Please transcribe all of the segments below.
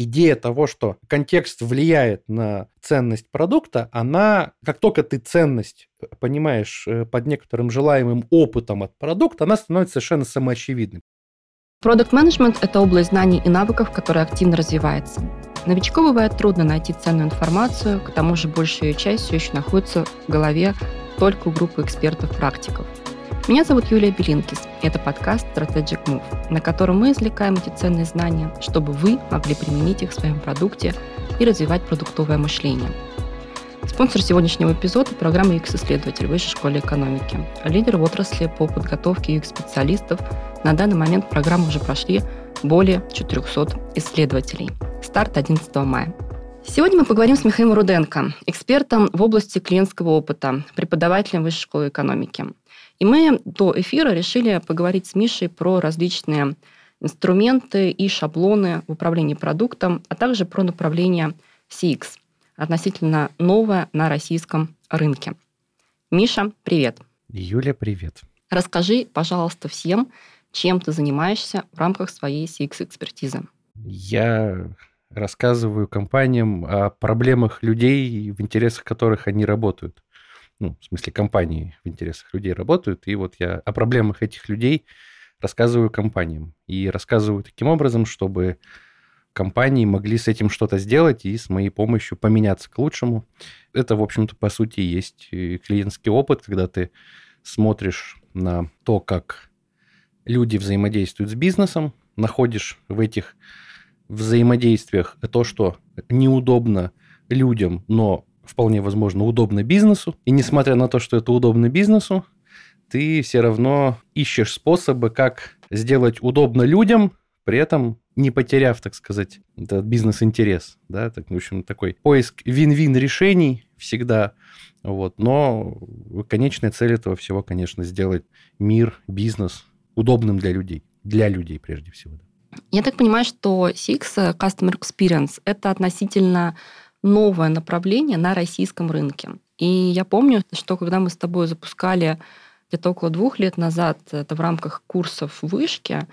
идея того, что контекст влияет на ценность продукта, она, как только ты ценность понимаешь э, под некоторым желаемым опытом от продукта, она становится совершенно самоочевидной. Продукт менеджмент – это область знаний и навыков, которая активно развивается. Новичку бывает трудно найти ценную информацию, к тому же большая ее часть все еще находится в голове только у группы экспертов-практиков – меня зовут Юлия Белинкис, это подкаст Strategic Move, на котором мы извлекаем эти ценные знания, чтобы вы могли применить их в своем продукте и развивать продуктовое мышление. Спонсор сегодняшнего эпизода – программа UX-исследователь Высшей школы экономики. Лидер в отрасли по подготовке UX-специалистов. На данный момент программу уже прошли более 400 исследователей. Старт 11 мая. Сегодня мы поговорим с Михаилом Руденко, экспертом в области клиентского опыта, преподавателем Высшей школы экономики. И мы до эфира решили поговорить с Мишей про различные инструменты и шаблоны в управлении продуктом, а также про направление CX, относительно новое на российском рынке. Миша, привет. Юля, привет. Расскажи, пожалуйста, всем, чем ты занимаешься в рамках своей CX-экспертизы. Я рассказываю компаниям о проблемах людей, в интересах которых они работают ну, в смысле компании в интересах людей работают, и вот я о проблемах этих людей рассказываю компаниям. И рассказываю таким образом, чтобы компании могли с этим что-то сделать и с моей помощью поменяться к лучшему. Это, в общем-то, по сути, есть клиентский опыт, когда ты смотришь на то, как люди взаимодействуют с бизнесом, находишь в этих взаимодействиях то, что неудобно людям, но вполне возможно, удобно бизнесу. И несмотря на то, что это удобно бизнесу, ты все равно ищешь способы, как сделать удобно людям, при этом не потеряв, так сказать, этот бизнес-интерес. Да? Так, в общем, такой поиск вин-вин решений всегда. Вот. Но конечная цель этого всего, конечно, сделать мир, бизнес удобным для людей. Для людей, прежде всего. Я так понимаю, что CX, Customer Experience, это относительно новое направление на российском рынке. И я помню, что когда мы с тобой запускали где-то около двух лет назад это в рамках курсов вышки,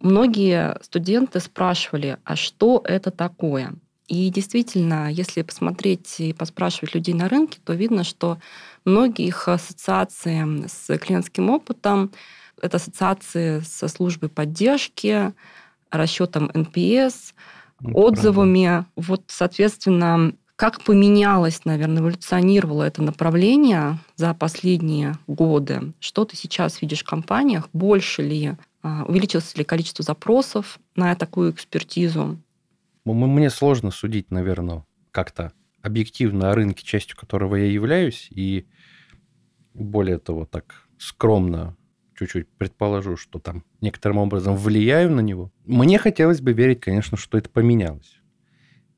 многие студенты спрашивали, а что это такое? И действительно, если посмотреть и поспрашивать людей на рынке, то видно, что многие их ассоциации с клиентским опытом – это ассоциации со службой поддержки, расчетом NPS – ну, отзывами. Правда. Вот, соответственно, как поменялось, наверное, эволюционировало это направление за последние годы? Что ты сейчас видишь в компаниях? Больше ли, а, увеличилось ли количество запросов на такую экспертизу? Мне сложно судить, наверное, как-то объективно о рынке, частью которого я являюсь, и более того, так скромно чуть-чуть предположу, что там некоторым образом влияю на него, мне хотелось бы верить, конечно, что это поменялось.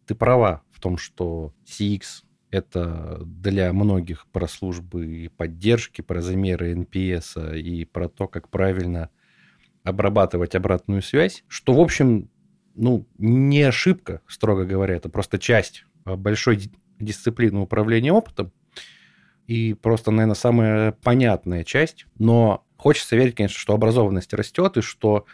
Ты права в том, что CX это для многих про службы и поддержки, про замеры NPS и про то, как правильно обрабатывать обратную связь, что, в общем, ну, не ошибка, строго говоря, это просто часть большой дисциплины управления опытом, и просто, наверное, самая понятная часть. Но Хочется верить, конечно, что образованность растет, и что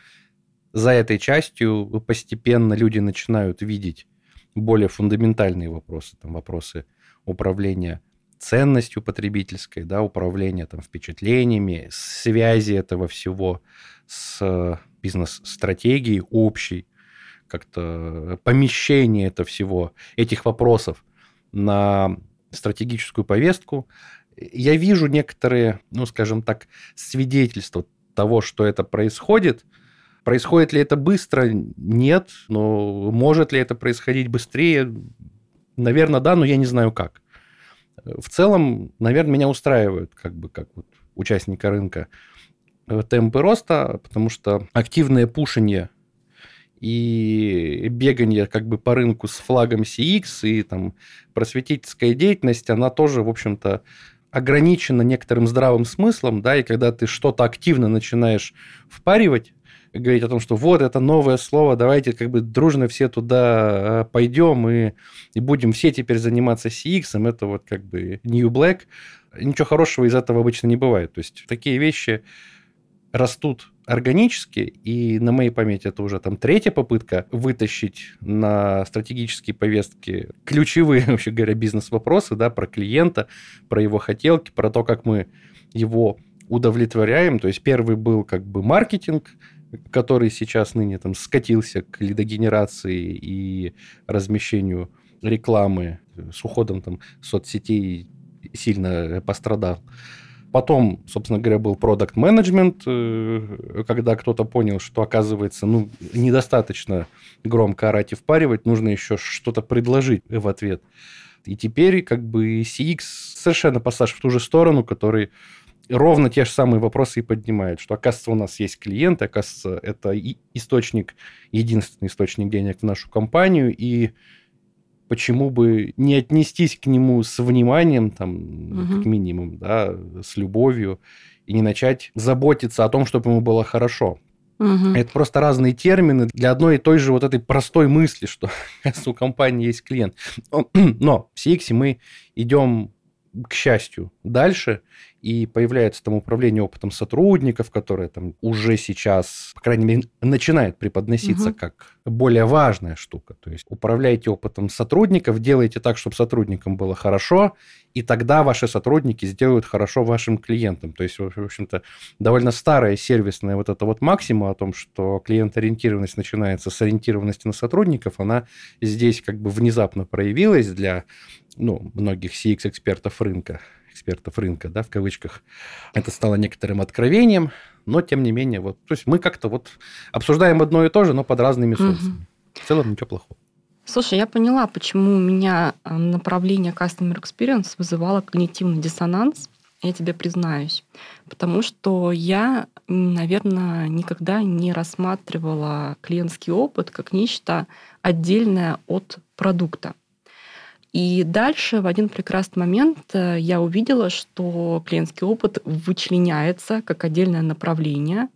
за этой частью постепенно люди начинают видеть более фундаментальные вопросы, там вопросы управления ценностью потребительской, да, управления там, впечатлениями, связи этого всего с бизнес-стратегией общей, как-то помещение это всего, этих вопросов на стратегическую повестку, я вижу некоторые, ну, скажем так, свидетельства того, что это происходит. Происходит ли это быстро? Нет. Но может ли это происходить быстрее? Наверное, да, но я не знаю как. В целом, наверное, меня устраивают, как бы, как вот участника рынка, э, темпы роста, потому что активное пушение и бегание как бы по рынку с флагом CX и там просветительская деятельность, она тоже, в общем-то, ограничено некоторым здравым смыслом, да, и когда ты что-то активно начинаешь впаривать, говорить о том, что вот это новое слово, давайте как бы дружно все туда а, пойдем и, и будем все теперь заниматься CX, это вот как бы New Black. Ничего хорошего из этого обычно не бывает. То есть такие вещи растут органически, и на моей памяти это уже там третья попытка вытащить на стратегические повестки ключевые, вообще говоря, бизнес-вопросы, да, про клиента, про его хотелки, про то, как мы его удовлетворяем. То есть первый был как бы маркетинг, который сейчас ныне там скатился к лидогенерации и размещению рекламы с уходом там соцсетей сильно пострадал. Потом, собственно говоря, был продукт менеджмент, э, когда кто-то понял, что, оказывается, ну, недостаточно громко орать и впаривать, нужно еще что-то предложить в ответ. И теперь как бы CX совершенно пассаж в ту же сторону, который ровно те же самые вопросы и поднимает, что, оказывается, у нас есть клиенты, оказывается, это источник, единственный источник денег в нашу компанию, и почему бы не отнестись к нему с вниманием, там, угу. как минимум, да, с любовью, и не начать заботиться о том, чтобы ему было хорошо. Угу. Это просто разные термины для одной и той же вот этой простой мысли, что у компании есть клиент. Но в CX мы идем, к счастью, дальше, и появляется там управление опытом сотрудников, которое там уже сейчас, по крайней мере, начинает преподноситься угу. как более важная штука. То есть управляйте опытом сотрудников, делайте так, чтобы сотрудникам было хорошо, и тогда ваши сотрудники сделают хорошо вашим клиентам. То есть, в общем-то, довольно старая сервисная вот эта вот максима о том, что клиент-ориентированность начинается с ориентированности на сотрудников, она здесь как бы внезапно проявилась для ну, многих CX-экспертов рынка экспертов рынка, да, в кавычках, это стало некоторым откровением, но тем не менее, вот, то есть мы как-то вот обсуждаем одно и то же, но под разными соусами. Угу. В целом ничего плохого. Слушай, я поняла, почему у меня э, направление Customer Experience вызывало когнитивный диссонанс, я тебе признаюсь. Потому что я, наверное, никогда не рассматривала клиентский опыт как нечто отдельное от продукта. И дальше в один прекрасный момент э, я увидела, что клиентский опыт вычленяется как отдельное направление,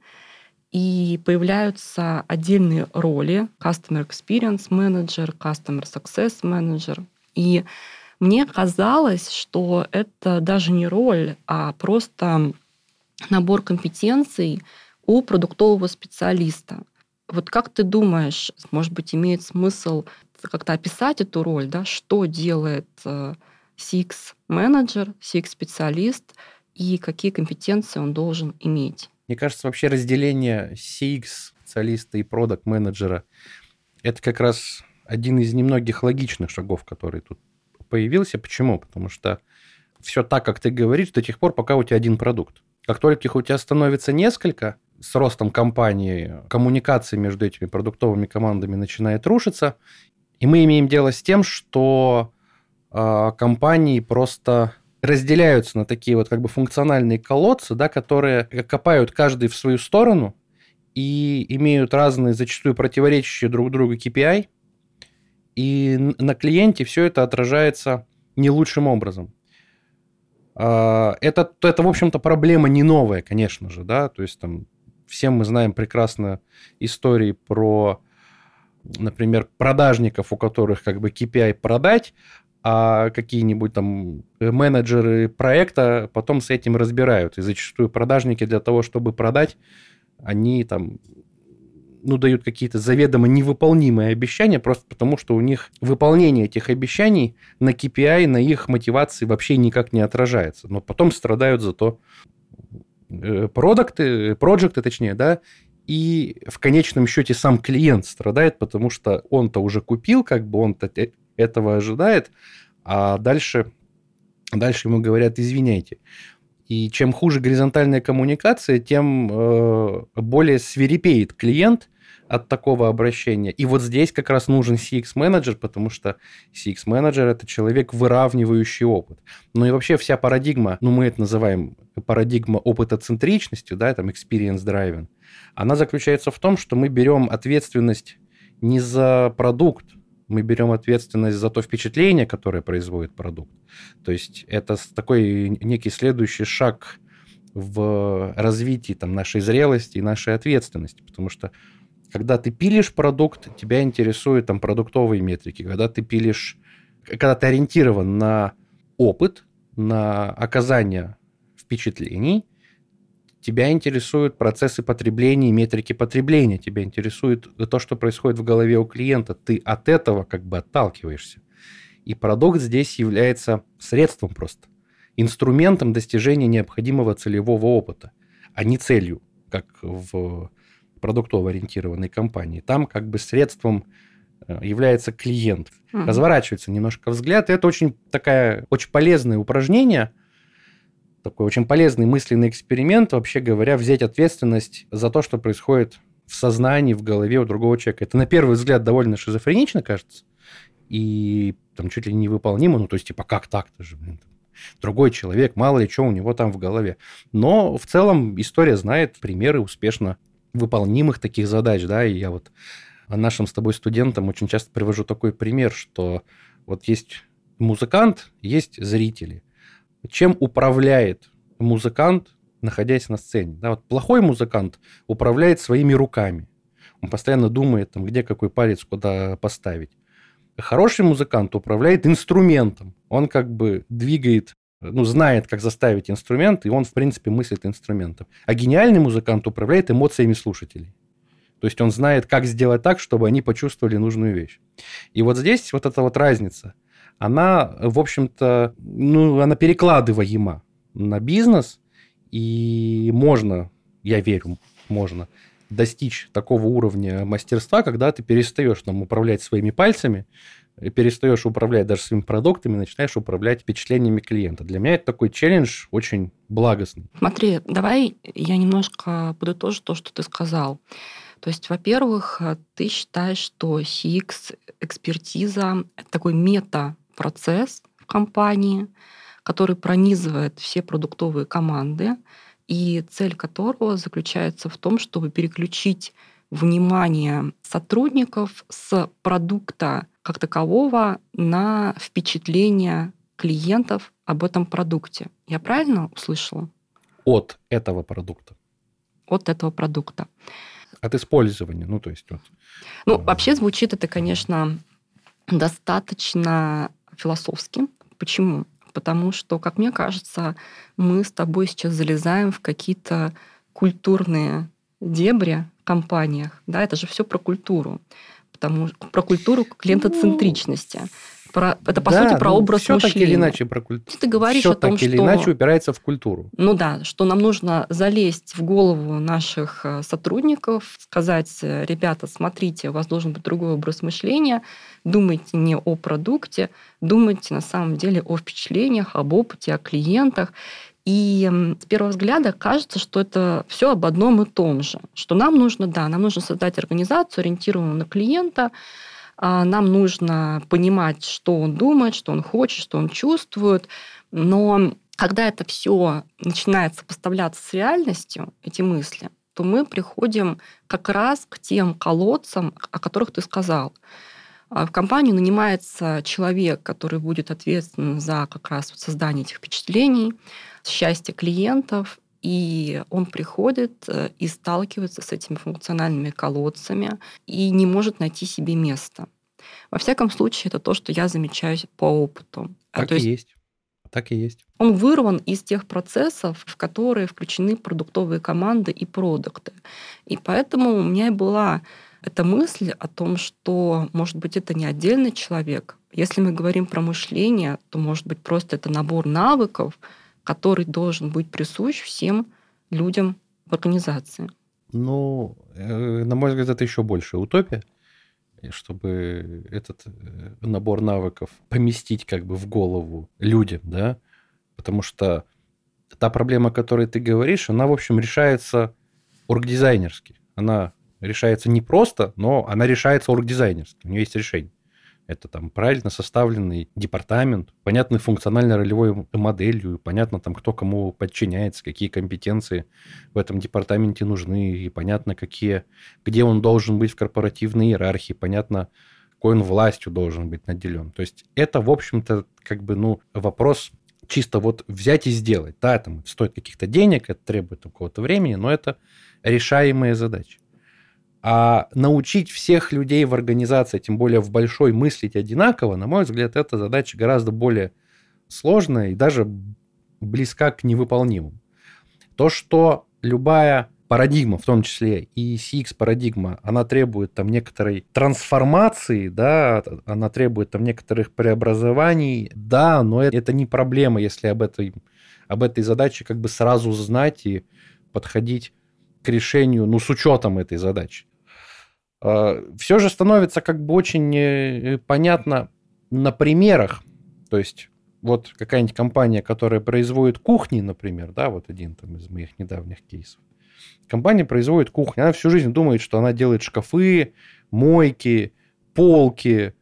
и появляются отдельные роли Customer Experience Manager, Customer Success Manager. И мне казалось, что это даже не роль, а просто набор компетенций у продуктового специалиста. Вот как ты думаешь, может быть, имеет смысл как-то описать эту роль, да, что делает CX-менеджер, э, CX-специалист и какие компетенции он должен иметь. Мне кажется, вообще разделение CX-специалиста и продукт-менеджера – это как раз один из немногих логичных шагов, который тут появился. Почему? Потому что все так, как ты говоришь, до тех пор, пока у тебя один продукт. Как только их у тебя становится несколько, с ростом компании коммуникация между этими продуктовыми командами начинает рушиться, и мы имеем дело с тем, что э, компании просто разделяются на такие вот как бы функциональные колодцы, да, которые копают каждый в свою сторону и имеют разные, зачастую противоречащие друг другу KPI, и на клиенте все это отражается не лучшим образом. А, это, это в общем-то, проблема не новая, конечно же, да, то есть там все мы знаем прекрасно истории про например, продажников, у которых как бы KPI продать, а какие-нибудь там менеджеры проекта потом с этим разбирают. И зачастую продажники для того, чтобы продать, они там ну, дают какие-то заведомо невыполнимые обещания, просто потому что у них выполнение этих обещаний на KPI, на их мотивации вообще никак не отражается. Но потом страдают зато э, продукты, проекты, точнее, да, и в конечном счете сам клиент страдает, потому что он-то уже купил, как бы он-то этого ожидает, а дальше, дальше ему говорят, извиняйте. И чем хуже горизонтальная коммуникация, тем э, более свирепеет клиент от такого обращения. И вот здесь как раз нужен CX-менеджер, потому что CX-менеджер – это человек, выравнивающий опыт. Ну и вообще вся парадигма, ну мы это называем парадигма опытоцентричностью, да, там experience driving – она заключается в том, что мы берем ответственность не за продукт, мы берем ответственность за то впечатление, которое производит продукт. То есть это такой некий следующий шаг в развитии там, нашей зрелости и нашей ответственности. Потому что когда ты пилишь продукт, тебя интересуют там продуктовые метрики. Когда ты пилишь, когда ты ориентирован на опыт, на оказание впечатлений, тебя интересуют процессы потребления, метрики потребления, тебя интересует то, что происходит в голове у клиента. Ты от этого как бы отталкиваешься. И продукт здесь является средством просто, инструментом достижения необходимого целевого опыта, а не целью, как в продуктово-ориентированной компании. Там как бы средством э, является клиент. Угу. Разворачивается немножко взгляд. И это очень такая, очень полезное упражнение, такой очень полезный мысленный эксперимент, вообще говоря, взять ответственность за то, что происходит в сознании, в голове у другого человека. Это на первый взгляд довольно шизофренично кажется, и там чуть ли не невыполнимо, ну, то есть, типа, как так-то же, блин, другой человек, мало ли что у него там в голове. Но в целом история знает примеры успешно выполнимых таких задач, да, и я вот нашим с тобой студентам очень часто привожу такой пример, что вот есть музыкант, есть зрители. Чем управляет музыкант, находясь на сцене? Да, вот плохой музыкант управляет своими руками. Он постоянно думает, там, где какой палец куда поставить. Хороший музыкант управляет инструментом. Он как бы двигает, ну, знает, как заставить инструмент, и он, в принципе, мыслит инструментом. А гениальный музыкант управляет эмоциями слушателей. То есть он знает, как сделать так, чтобы они почувствовали нужную вещь. И вот здесь вот эта вот разница, она, в общем-то, ну, она перекладываема на бизнес, и можно, я верю, можно достичь такого уровня мастерства, когда ты перестаешь там управлять своими пальцами, перестаешь управлять даже своими продуктами, начинаешь управлять впечатлениями клиента. Для меня это такой челлендж очень благостный. Смотри, давай я немножко подытожу то, что ты сказал. То есть, во-первых, ты считаешь, что CX-экспертиза – это такой мета-процесс в компании, который пронизывает все продуктовые команды, и цель которого заключается в том, чтобы переключить внимание сотрудников с продукта как такового на впечатление клиентов об этом продукте. Я правильно услышала? От этого продукта. От этого продукта. От использования, ну то есть вот. Ну вообще звучит это, конечно, достаточно философски. Почему? потому что, как мне кажется, мы с тобой сейчас залезаем в какие-то культурные дебри в компаниях. Да, это же все про культуру. Потому, про культуру клиентоцентричности. Про, это, по да, сути, про ну, образ все мышления. так или иначе про культуру. Ты говоришь все о том, так или что... иначе упирается в культуру. Ну да, что нам нужно залезть в голову наших э, сотрудников, сказать, э, ребята, смотрите, у вас должен быть другой образ мышления, думайте не о продукте, думайте на самом деле о впечатлениях, об опыте, о клиентах. И с первого взгляда кажется, что это все об одном и том же. Что нам нужно, да, нам нужно создать организацию, ориентированную на клиента, нам нужно понимать, что он думает, что он хочет, что он чувствует. Но когда это все начинает сопоставляться с реальностью, эти мысли, то мы приходим как раз к тем колодцам, о которых ты сказал. А, в компанию нанимается человек, который будет ответственен за как раз создание этих впечатлений, счастье клиентов, и он приходит э, и сталкивается с этими функциональными колодцами и не может найти себе места. Во всяком случае, это то, что я замечаю по опыту. А так то и есть, есть. Так и есть. Он вырван из тех процессов, в которые включены продуктовые команды и продукты. И поэтому у меня была эта мысль о том, что, может быть, это не отдельный человек. Если мы говорим про мышление, то, может быть, просто это набор навыков, который должен быть присущ всем людям в организации. Ну, э, на мой взгляд, это еще больше утопия, чтобы этот э, набор навыков поместить как бы в голову людям, да, потому что та проблема, о которой ты говоришь, она, в общем, решается оргдизайнерски. Она решается не просто, но она решается оргдизайнерски. У нее есть решение. Это там правильно составленный департамент, понятной функционально-ролевой моделью, понятно там, кто кому подчиняется, какие компетенции в этом департаменте нужны, и понятно, какие, где он должен быть в корпоративной иерархии, понятно, какой он властью должен быть наделен. То есть это, в общем-то, как бы, ну, вопрос чисто вот взять и сделать. Да, там стоит каких-то денег, это требует какого-то времени, но это решаемые задачи. А научить всех людей в организации, тем более в большой, мыслить одинаково, на мой взгляд, эта задача гораздо более сложная и даже близка к невыполнимому. То, что любая парадигма, в том числе и CX-парадигма, она требует там некоторой трансформации, да, она требует там некоторых преобразований, да, но это не проблема, если об этой, об этой задаче как бы сразу знать и подходить к решению, ну, с учетом этой задачи. А, Все же становится как бы очень э, понятно на примерах. То есть вот какая-нибудь компания, которая производит кухни, например, да, вот один там из моих недавних кейсов. Компания производит кухню. Она всю жизнь думает, что она делает шкафы, мойки, полки.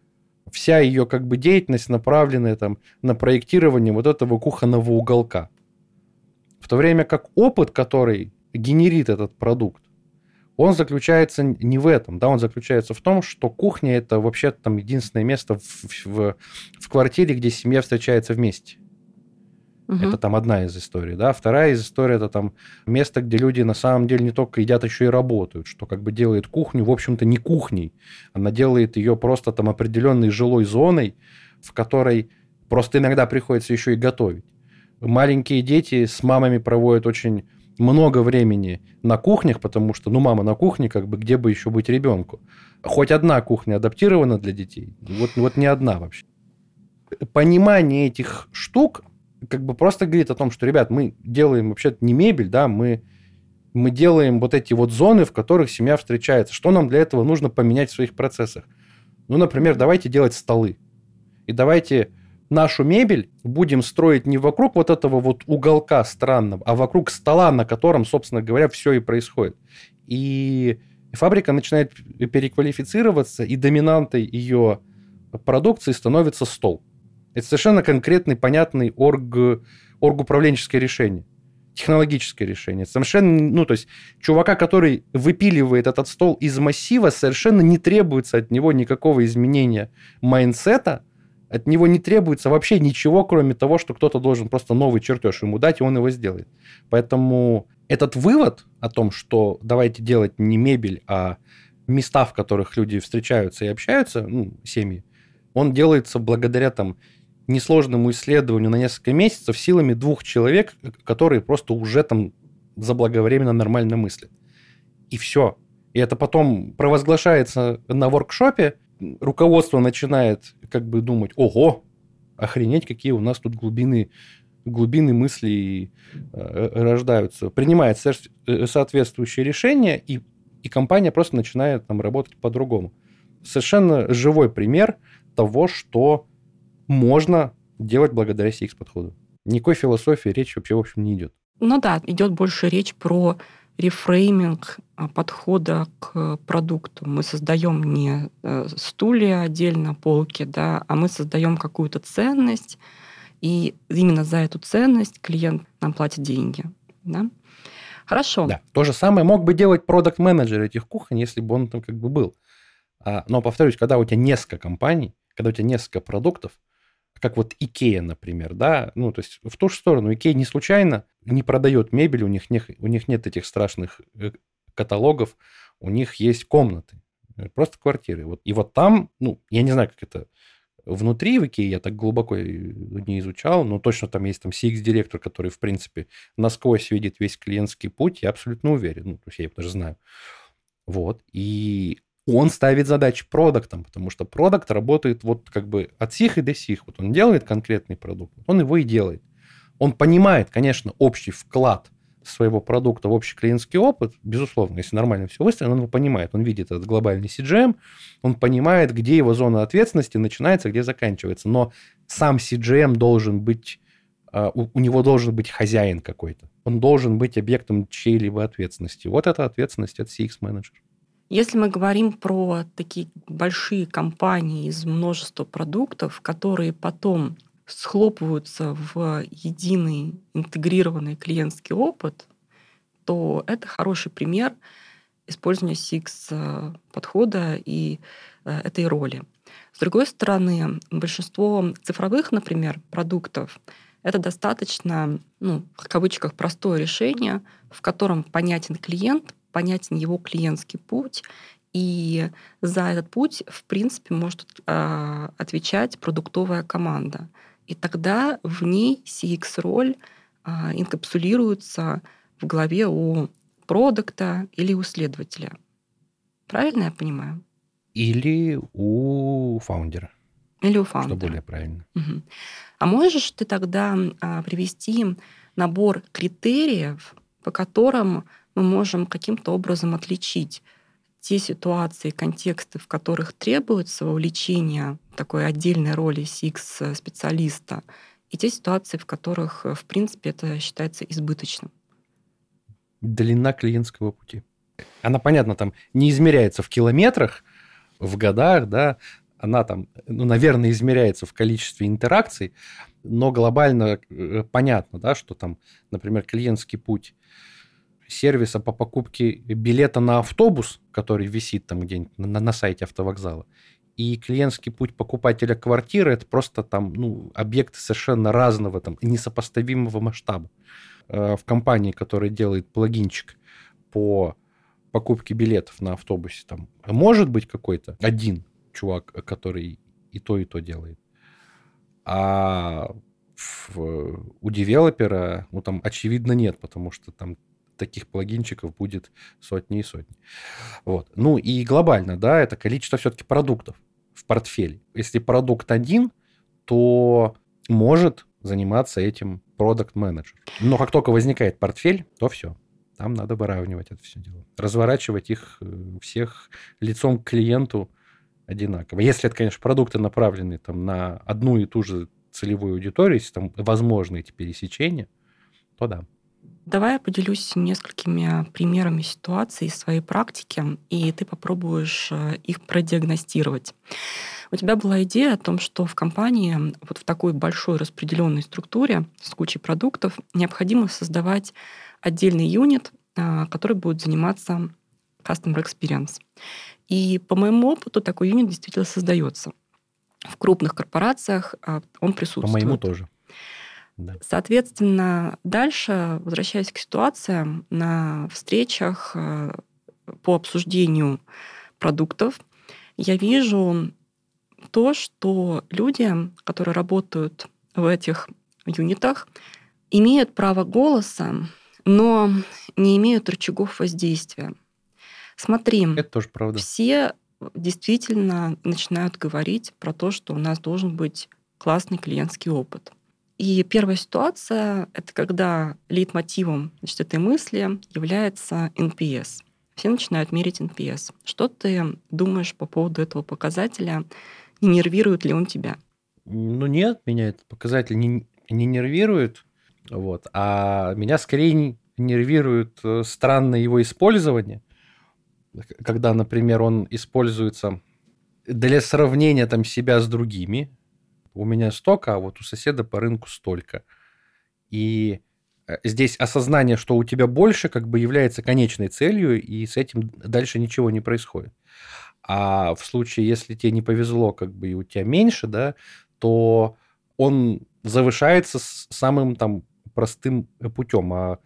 Вся ее как бы деятельность направленная там на проектирование вот этого кухонного уголка. В то время как опыт, который генерит этот продукт, он заключается не в этом, да, он заключается в том, что кухня это вообще там единственное место в, в, в квартире, где семья встречается вместе. Угу. Это там одна из историй, да. Вторая из историй это там место, где люди на самом деле не только едят, еще и работают, что как бы делает кухню, в общем-то, не кухней. Она делает ее просто там определенной жилой зоной, в которой просто иногда приходится еще и готовить. Маленькие дети с мамами проводят очень много времени на кухнях, потому что, ну, мама на кухне, как бы, где бы еще быть ребенку. Хоть одна кухня адаптирована для детей, вот, вот не одна вообще. Понимание этих штук как бы просто говорит о том, что, ребят, мы делаем вообще не мебель, да, мы, мы делаем вот эти вот зоны, в которых семья встречается. Что нам для этого нужно поменять в своих процессах? Ну, например, давайте делать столы. И давайте нашу мебель будем строить не вокруг вот этого вот уголка странного, а вокруг стола, на котором, собственно говоря, все и происходит. И фабрика начинает переквалифицироваться, и доминантой ее продукции становится стол. Это совершенно конкретный, понятный орг, оргуправленческое решение технологическое решение. Совершенно, ну, то есть, чувака, который выпиливает этот стол из массива, совершенно не требуется от него никакого изменения майнсета, от него не требуется вообще ничего, кроме того, что кто-то должен просто новый чертеж ему дать, и он его сделает. Поэтому этот вывод о том, что давайте делать не мебель, а места, в которых люди встречаются и общаются, ну, семьи, он делается благодаря там несложному исследованию на несколько месяцев силами двух человек, которые просто уже там заблаговременно нормально мыслят. И все. И это потом провозглашается на воркшопе, руководство начинает как бы думать, ого, охренеть, какие у нас тут глубины, глубины мысли э, рождаются. Принимает э, соответствующее решение, и, и компания просто начинает там работать по-другому. Совершенно живой пример того, что можно делать благодаря CX-подходу. Никакой философии речь вообще, в общем, не идет. Ну да, идет больше речь про рефрейминг подхода к продукту. Мы создаем не э, стулья отдельно, полки, да, а мы создаем какую-то ценность, и именно за эту ценность клиент нам платит деньги. Да? Хорошо. Да. То же самое мог бы делать продукт-менеджер этих кухонь, если бы он там как бы был. А, но, повторюсь, когда у тебя несколько компаний, когда у тебя несколько продуктов, как вот Икея, например, да, ну, то есть в ту же сторону. Икея не случайно не продает мебель, у них, не, у них нет этих страшных э, каталогов, у них есть комнаты, э, просто квартиры. Вот, и вот там, ну, я не знаю, как это внутри в Икеи, я так глубоко не изучал, но точно там есть там CX-директор, который, в принципе, насквозь видит весь клиентский путь, я абсолютно уверен, ну, то есть я его даже знаю. Вот, и он ставит задачи продуктам, потому что продукт работает вот как бы от сих и до сих. Вот он делает конкретный продукт, он его и делает. Он понимает, конечно, общий вклад своего продукта в общий клиентский опыт, безусловно, если нормально все выстроено, он его понимает. Он видит этот глобальный CGM, он понимает, где его зона ответственности начинается, где заканчивается. Но сам CGM должен быть, а, у него должен быть хозяин какой-то. Он должен быть объектом чьей-либо ответственности. Вот эта ответственность от CX-менеджера. Если мы говорим про такие большие компании из множества продуктов, которые потом схлопываются в единый интегрированный клиентский опыт, то это хороший пример использования CX подхода и э, этой роли. С другой стороны, большинство цифровых, например, продуктов это достаточно, ну, в кавычках, простое решение, в котором понятен клиент, понятен его клиентский путь, и за этот путь, в принципе, может э, отвечать продуктовая команда. И тогда в ней CX-роль э, инкапсулируется в голове у продукта или у следователя. Правильно я понимаю? Или у фаундера. Или у фаундера. Что более правильно. Угу. А можешь ты тогда а, привести набор критериев, по которым мы можем каким-то образом отличить те ситуации, контексты, в которых требуется вовлечение такой отдельной роли CX-специалиста, и те ситуации, в которых, в принципе, это считается избыточным. Длина клиентского пути. Она, понятно, там не измеряется в километрах, в годах, да, она там, ну, наверное, измеряется в количестве интеракций, но глобально э, понятно, да, что там, например, клиентский путь сервиса по покупке билета на автобус, который висит там где-нибудь на, на сайте автовокзала, и клиентский путь покупателя квартиры это просто там ну, объекты совершенно разного, там, несопоставимого масштаба. Э, в компании, которая делает плагинчик по покупке билетов на автобусе, там может быть какой-то один чувак, который и то, и то делает. А в, у девелопера, ну, там, очевидно, нет, потому что там таких плагинчиков будет сотни и сотни. Вот. Ну и глобально, да, это количество все-таки продуктов в портфеле. Если продукт один, то может заниматься этим продукт менеджер Но как только возникает портфель, то все. Там надо выравнивать это все дело. Разворачивать их э, всех лицом к клиенту одинаково. Если это, конечно, продукты направлены там, на одну и ту же целевую аудиторию, если там возможны эти пересечения, то да. Давай я поделюсь несколькими примерами ситуаций из своей практики, и ты попробуешь э, их продиагностировать. У тебя была идея о том, что в компании вот в такой большой распределенной структуре с кучей продуктов необходимо создавать отдельный юнит, э, который будет заниматься Customer Experience. И по моему опыту такой юнит действительно создается. В крупных корпорациях э, он присутствует. По моему тоже. Да. Соответственно, дальше, возвращаясь к ситуациям, на встречах э, по обсуждению продуктов, я вижу то, что люди, которые работают в этих юнитах, имеют право голоса, но не имеют рычагов воздействия. Смотри, Это тоже правда. все действительно начинают говорить про то, что у нас должен быть классный клиентский опыт. И первая ситуация — это когда лейтмотивом значит, этой мысли является NPS. Все начинают мерить NPS. Что ты думаешь по поводу этого показателя? Не нервирует ли он тебя? Ну нет, меня этот показатель не, не нервирует. Вот. А меня скорее нервирует э, странное его использование. Когда, например, он используется для сравнения там, себя с другими, у меня столько, а вот у соседа по рынку столько. И э, здесь осознание, что у тебя больше, как бы является конечной целью, и с этим дальше ничего не происходит. А в случае, если тебе не повезло, как бы и у тебя меньше, да, то он завышается самым там простым путем. А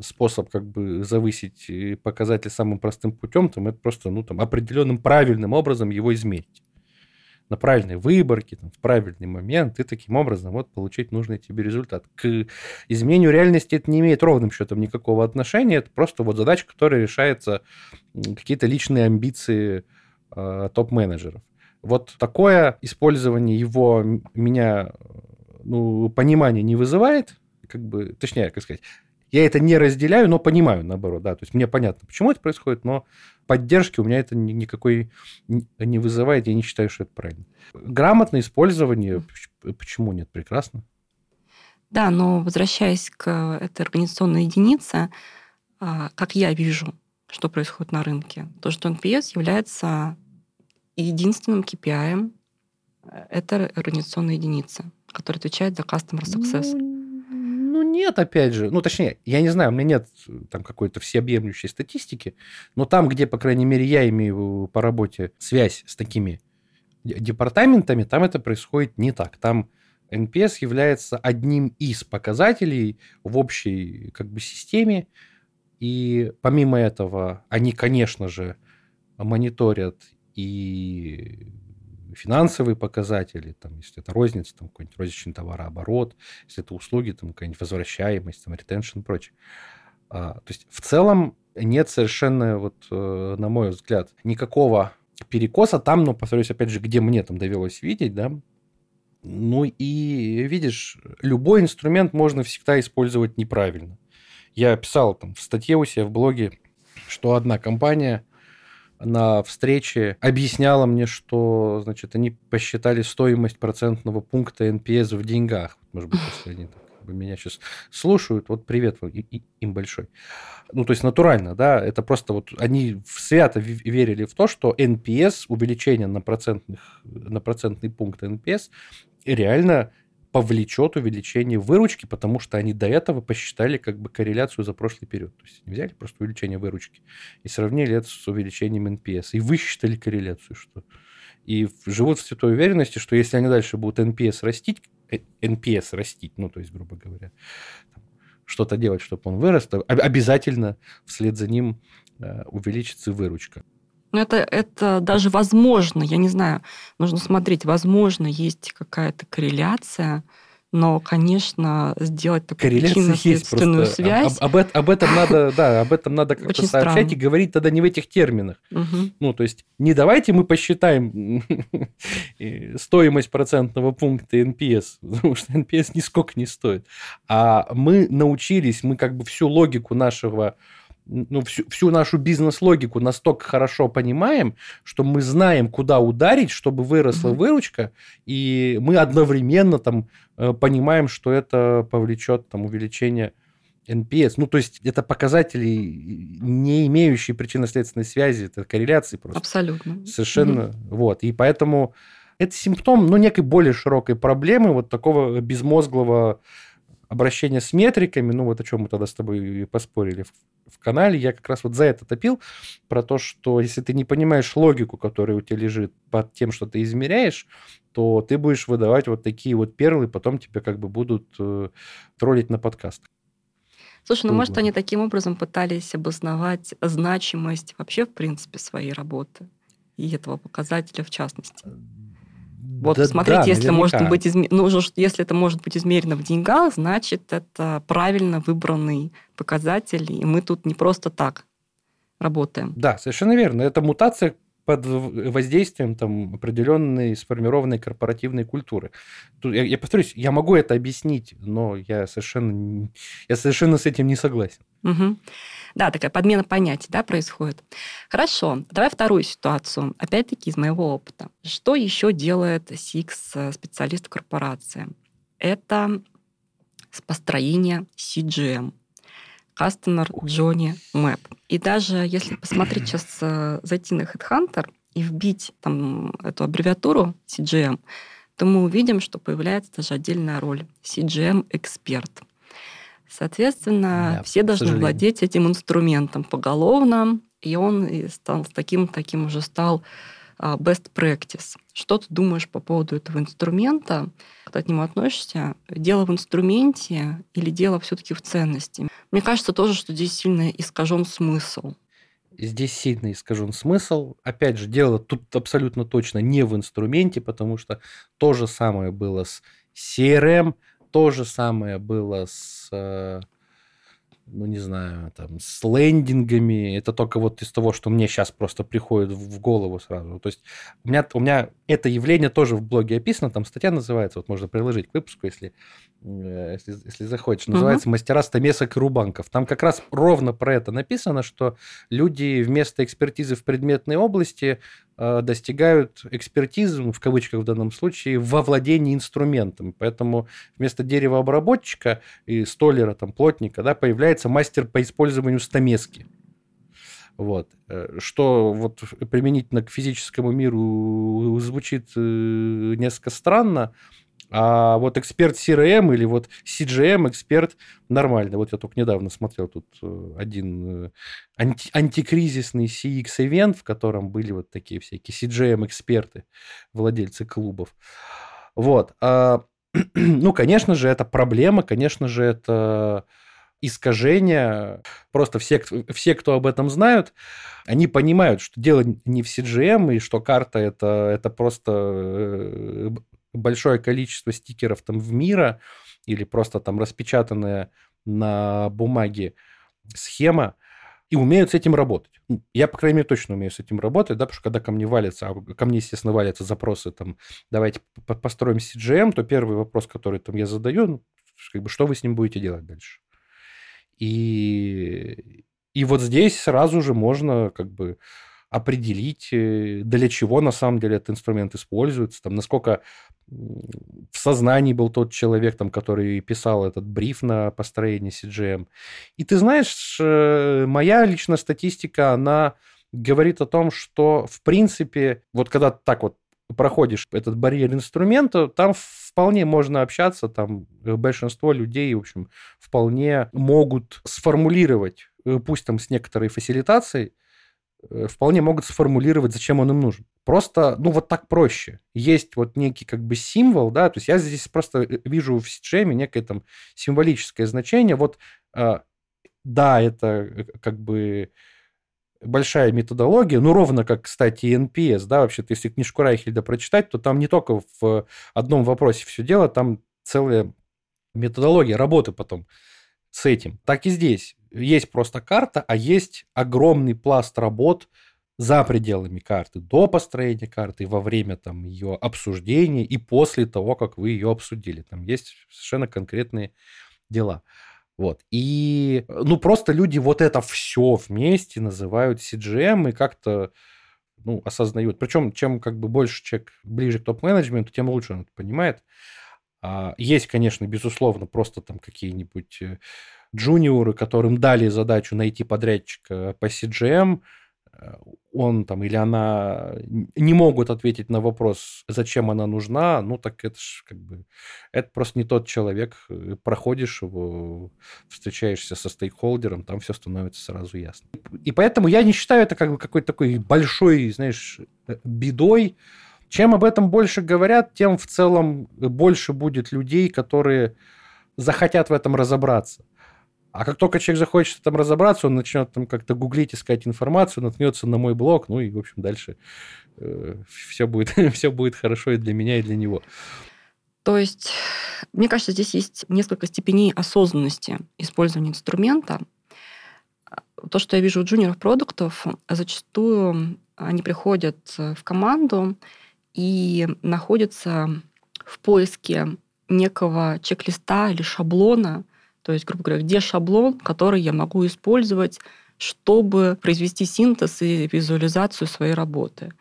способ как бы завысить э, показатель самым простым путем, там это просто ну, там, определенным правильным образом его измерить на правильной выборке, там, в правильный момент, и таким образом вот получить нужный тебе результат. К изменению реальности это не имеет ровным счетом никакого отношения, это просто вот задача, которая решается какие-то личные амбиции э, топ-менеджеров. Вот такое использование его меня ну, понимания не вызывает, как бы, точнее, как сказать, я это не разделяю, но понимаю, наоборот, да. То есть мне понятно, почему это происходит, но поддержки у меня это никакой не вызывает, я не считаю, что это правильно. Грамотное использование, почему нет, прекрасно. Да, но возвращаясь к этой организационной единице, а, как я вижу, что происходит на рынке, то, что NPS является единственным KPI это организационная единица, которая отвечает за customer success. Нет, опять же. Ну, точнее, я не знаю, у меня нет там какой-то всеобъемлющей статистики, но там, где, по крайней мере, я имею по работе связь с такими департаментами, там это происходит не так. Там NPS является одним из показателей в общей как бы системе, и помимо этого они, конечно же, мониторят и финансовые показатели, там, если это розница, там какой-нибудь розничный товарооборот, если это услуги, там какая-нибудь возвращаемость, там, ретеншн и прочее. А, то есть в целом нет совершенно, вот, э, на мой взгляд, никакого перекоса там, но, повторюсь, опять же, где мне там довелось видеть, да, ну и видишь, любой инструмент можно всегда использовать неправильно. Я писал там в статье у себя в блоге, что одна компания на встрече объясняла мне, что, значит, они посчитали стоимость процентного пункта NPS в деньгах. Может быть, если они так бы меня сейчас слушают, вот привет им большой. Ну, то есть натурально, да, это просто вот они свято верили в то, что NPS, увеличение на, процентных, на процентный пункт NPS, реально повлечет увеличение выручки, потому что они до этого посчитали как бы корреляцию за прошлый период. То есть взяли просто увеличение выручки и сравнили это с увеличением NPS. И высчитали корреляцию, что... И живут в святой уверенности, что если они дальше будут NPS растить, э, растить, ну, то есть, грубо говоря, что-то делать, чтобы он вырос, то обязательно вслед за ним э, увеличится выручка. Ну, это, это даже возможно, я не знаю, нужно смотреть, возможно, есть какая-то корреляция, но, конечно, сделать такую причинно-следственную связь... Об, об, об этом надо, да, об этом надо как-то сообщать странно. и говорить тогда не в этих терминах. Угу. Ну, то есть, не давайте мы посчитаем стоимость процентного пункта NPS, потому что NPS нисколько не стоит. А мы научились, мы как бы всю логику нашего ну, всю, всю нашу бизнес-логику настолько хорошо понимаем, что мы знаем, куда ударить, чтобы выросла mm-hmm. выручка, и мы одновременно там э, понимаем, что это повлечет там увеличение NPS. Ну, то есть это показатели, не имеющие причинно-следственной связи, это корреляции просто. Абсолютно. Совершенно. Mm-hmm. Вот. И поэтому это симптом, ну, некой более широкой проблемы вот такого безмозглого обращение с метриками, ну вот о чем мы тогда с тобой поспорили в, в канале, я как раз вот за это топил, про то, что если ты не понимаешь логику, которая у тебя лежит под тем, что ты измеряешь, то ты будешь выдавать вот такие вот перлы, потом тебя как бы будут э, троллить на подкастах. Слушай, ну может они таким образом пытались обосновать значимость вообще в принципе своей работы и этого показателя в частности? Вот, да, смотрите, да, если может быть изме... ну, если это может быть измерено в деньгах, значит, это правильно выбранный показатель, и мы тут не просто так работаем. Да, совершенно верно. Это мутация под воздействием там, определенной сформированной корпоративной культуры. Я, я повторюсь, я могу это объяснить, но я совершенно, я совершенно с этим не согласен. Угу. Да, такая подмена понятий да, происходит. Хорошо, давай вторую ситуацию. Опять-таки из моего опыта. Что еще делает SIX-специалист в корпорации? Это построение CGM. Customer Journey Map. И даже если посмотреть сейчас, э, зайти на HeadHunter и вбить там эту аббревиатуру CGM, то мы увидим, что появляется даже отдельная роль CGM-эксперт. Соответственно, да, все должны владеть этим инструментом поголовно, и он стал таким, таким уже стал а, best practice. Что ты думаешь по поводу этого инструмента? Когда к нему относишься? Дело в инструменте или дело все-таки в ценности? Мне кажется тоже, что здесь сильно искажен смысл. Здесь сильно искажен смысл. Опять же, дело тут абсолютно точно не в инструменте, потому что то же самое было с CRM, то же самое было с, э, ну не знаю, там, с лендингами. Это только вот из того, что мне сейчас просто приходит в голову сразу. То есть у меня, у меня это явление тоже в блоге описано, там статья называется, вот можно приложить к выпуску, если, если, если захочешь. Называется угу. «Мастера стамесок и рубанков». Там как раз ровно про это написано, что люди вместо экспертизы в предметной области Э, достигают экспертизы, ну, в кавычках в данном случае, во владении инструментом. Поэтому вместо деревообработчика и столера, там, плотника, да, появляется мастер по использованию стамески. Вот. Э, что вот применительно к физическому миру звучит э, несколько странно, а вот эксперт CRM или вот CGM эксперт нормально. Вот я только недавно смотрел тут э, один э, анти антикризисный CX-ивент, в котором были вот такие всякие CGM-эксперты, владельцы клубов. Вот. А, ну, конечно же, это проблема, конечно же, это искажение. Просто все, все, кто об этом знают, они понимают, что дело не в CGM, и что карта это, это просто э, большое количество стикеров там в мира или просто там распечатанные на бумаге схема, и умеют с этим работать. Ну, я, по крайней мере, точно умею с этим работать, да, потому что когда ко мне валятся, а ко мне, естественно, валятся запросы, там, давайте построим CGM, то первый вопрос, который там я задаю, ну, как бы, что вы с ним будете делать дальше? И, и вот здесь сразу же можно, как бы, определить, э, для чего на самом деле этот инструмент используется, там, насколько в сознании был тот человек, там, который писал этот бриф на построение CGM. И ты знаешь, э, моя личная статистика, она говорит о том, что, в принципе, вот когда так вот проходишь этот барьер инструмента, там вполне можно общаться, там большинство людей, в общем, вполне могут сформулировать, э, пусть там с некоторой фасилитацией, Э, вполне могут сформулировать, зачем он им нужен. Просто, ну, вот так проще. Есть вот некий как бы символ, да, то есть я здесь просто э, вижу в CGM некое там символическое значение. Вот, э, да, это э, как бы большая методология, ну, ровно как, кстати, NPS, да, вообще-то, если книжку Райхельда прочитать, то там не только в одном вопросе все дело, там целая методология работы потом с этим. Так и здесь есть просто карта, а есть огромный пласт работ за пределами карты, до построения карты, во время там ее обсуждения и после того, как вы ее обсудили. Там есть совершенно конкретные дела. Вот. И, ну, просто люди вот это все вместе называют CGM и как-то, ну, осознают. Причем, чем как бы больше человек ближе к топ-менеджменту, тем лучше он это понимает. А, есть, конечно, безусловно, просто там какие-нибудь э, джуниоры, которым дали задачу найти подрядчика по CGM, э, он там или она не могут ответить на вопрос, зачем она нужна, ну так это ж как бы, это просто не тот человек, э, проходишь его, встречаешься со стейкхолдером, там все становится сразу ясно. И поэтому я не считаю это как бы какой-то такой большой, знаешь, бедой. Чем об этом больше говорят, тем в целом больше будет людей, которые захотят в этом разобраться. А как только человек захочет там разобраться, он начнет там как-то гуглить, искать информацию, наткнется на мой блог, ну и, в общем, дальше э, все, будет, все будет хорошо и для меня, и для него. То есть, мне кажется, здесь есть несколько степеней осознанности использования инструмента. То, что я вижу у джуниоров продуктов, зачастую они приходят в команду и находятся в поиске некого чек-листа или шаблона, то есть, грубо говоря, где шаблон, который я могу использовать, чтобы произвести синтез и визуализацию своей работы.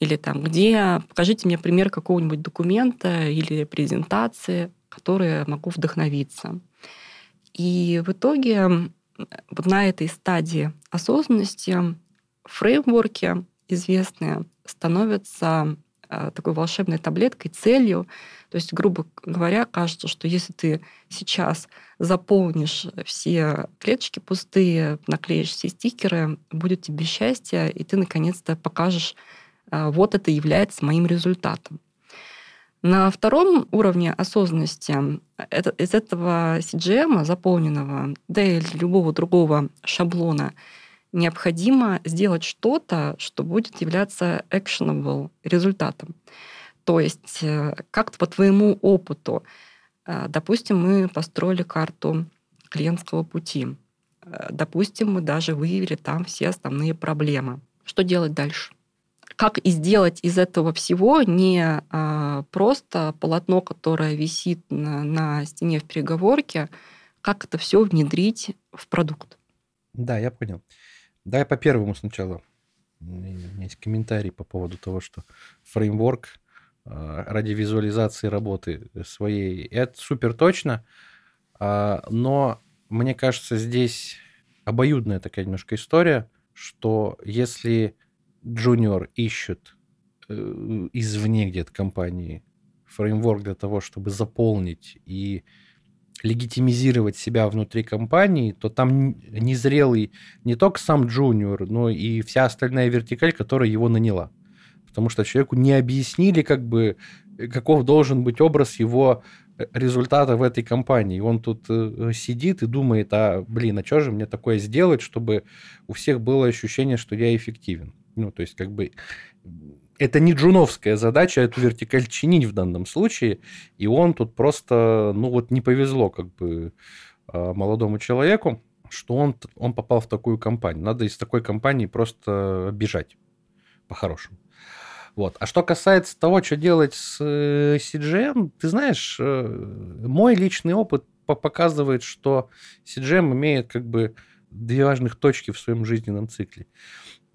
Или там, где покажите мне пример какого-нибудь документа или презентации, которые могу вдохновиться. И в итоге вот на этой стадии осознанности фреймворки известные становятся такой волшебной таблеткой, целью, то есть, грубо говоря, кажется, что если ты сейчас заполнишь все клеточки пустые, наклеишь все стикеры, будет тебе счастье, и ты наконец-то покажешь, а, вот это является моим результатом. На втором уровне осознанности это, из этого CGM, заполненного, да и любого другого шаблона, необходимо сделать что-то, что будет являться actionable результатом. То есть э, как-то по твоему опыту, э, допустим, мы построили карту клиентского пути, э, допустим, мы даже выявили там все основные проблемы. Что делать дальше? Как и сделать из этого всего не а, просто полотно, которое висит на, на стене в переговорке, как это все внедрить в продукт? Да, я понял. Давай по первому сначала. У меня есть комментарий по поводу того, что фреймворк а, ради визуализации работы своей. Это супер точно, а, но мне кажется, здесь обоюдная такая немножко история, что если джуниор ищет э, извне где-то компании фреймворк для того, чтобы заполнить и легитимизировать себя внутри компании, то там незрелый не только сам джуниор, но и вся остальная вертикаль, которая его наняла потому что человеку не объяснили, как бы, каков должен быть образ его э, результата в этой компании. Он тут э, сидит и думает, а, блин, а что же мне такое сделать, чтобы у всех было ощущение, что я эффективен. Ну, то есть, как бы, это не джуновская задача эту вертикаль чинить в данном случае, и он тут просто, ну, вот не повезло, как бы, а, молодому человеку. что он, он попал в такую компанию. Надо из такой компании просто бежать по-хорошему. Вот. А что касается того, что делать с э, CGM, ты знаешь, э, мой личный опыт показывает, что CGM имеет как бы две важных точки в своем жизненном цикле.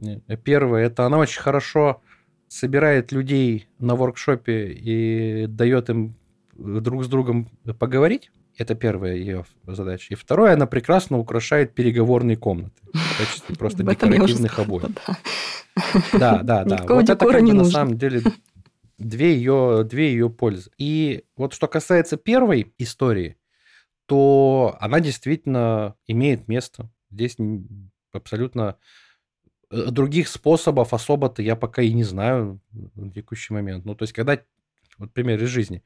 Э, первое, это она очень хорошо собирает людей на воркшопе и дает им друг с другом поговорить. Это первая ее задача. И второе, она прекрасно украшает переговорные комнаты в качестве просто декоративных обоев. Да, да, да. Вот это как бы на самом деле две ее, две ее пользы. И вот что касается первой истории, то она действительно имеет место. Здесь абсолютно э, других способов особо-то я пока и не знаю в текущий момент. Ну, то есть, когда, вот пример из жизни,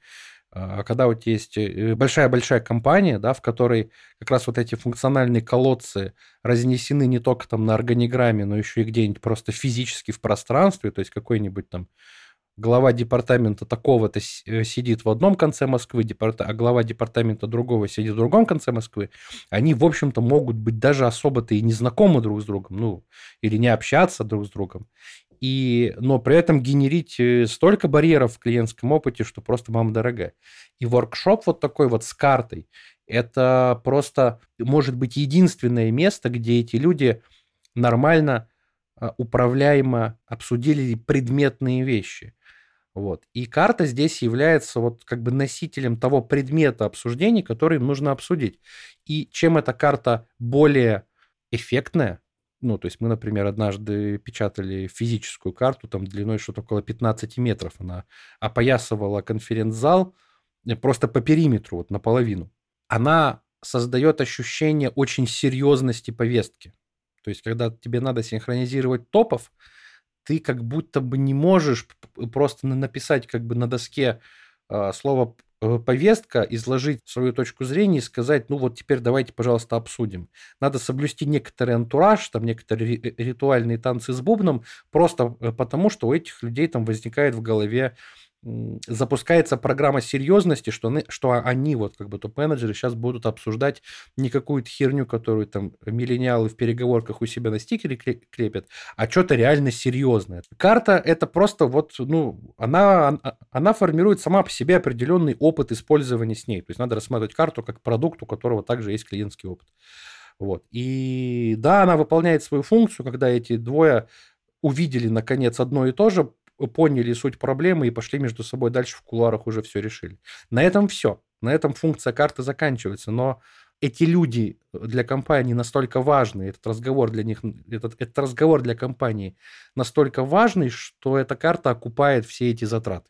а когда тебя есть э, большая-большая компания, да, в которой как раз вот эти функциональные колодцы разнесены не только там на органиграмме, но еще и где-нибудь просто физически в пространстве, то есть какой-нибудь там глава департамента такого-то э, сидит в одном конце Москвы, а глава департамента другого сидит в другом конце Москвы, они, в общем-то, могут быть даже особо-то и не знакомы друг с другом, ну, или не общаться друг с другом и, но при этом генерить э, столько барьеров в клиентском опыте, что просто мама дорогая. И воркшоп вот такой вот с картой, это просто может быть единственное место, где эти люди нормально, а, управляемо обсудили предметные вещи. Вот. И карта здесь является вот как бы носителем того предмета обсуждения, который им нужно обсудить. И чем эта карта более эффектная, ну, то есть мы, например, однажды печатали физическую карту, там длиной что-то около 15 метров. Она опоясывала конференц-зал э, просто по периметру, вот наполовину. Она создает ощущение очень серьезности повестки. То есть, когда тебе надо синхронизировать топов, ты как будто бы не можешь просто написать как бы на доске э, слово Э, повестка, изложить свою точку зрения и сказать, ну вот теперь давайте, пожалуйста, обсудим. Надо соблюсти некоторый антураж, там некоторые ритуальные танцы с бубном, просто э, потому, что у этих людей там возникает в голове запускается программа серьезности, что, они, что они, вот как бы топ-менеджеры, сейчас будут обсуждать не какую-то херню, которую там миллениалы в переговорках у себя на стикере крепят, а что-то реально серьезное. Карта это просто вот, ну, она, она формирует сама по себе определенный опыт использования с ней. То есть надо рассматривать карту как продукт, у которого также есть клиентский опыт. Вот. И да, она выполняет свою функцию, когда эти двое увидели, наконец, одно и то же, поняли суть проблемы и пошли между собой дальше в куларах уже все решили. На этом все. На этом функция карты заканчивается. Но эти люди для компании настолько важны, этот разговор для них, этот, этот разговор для компании настолько важный, что эта карта окупает все эти затраты.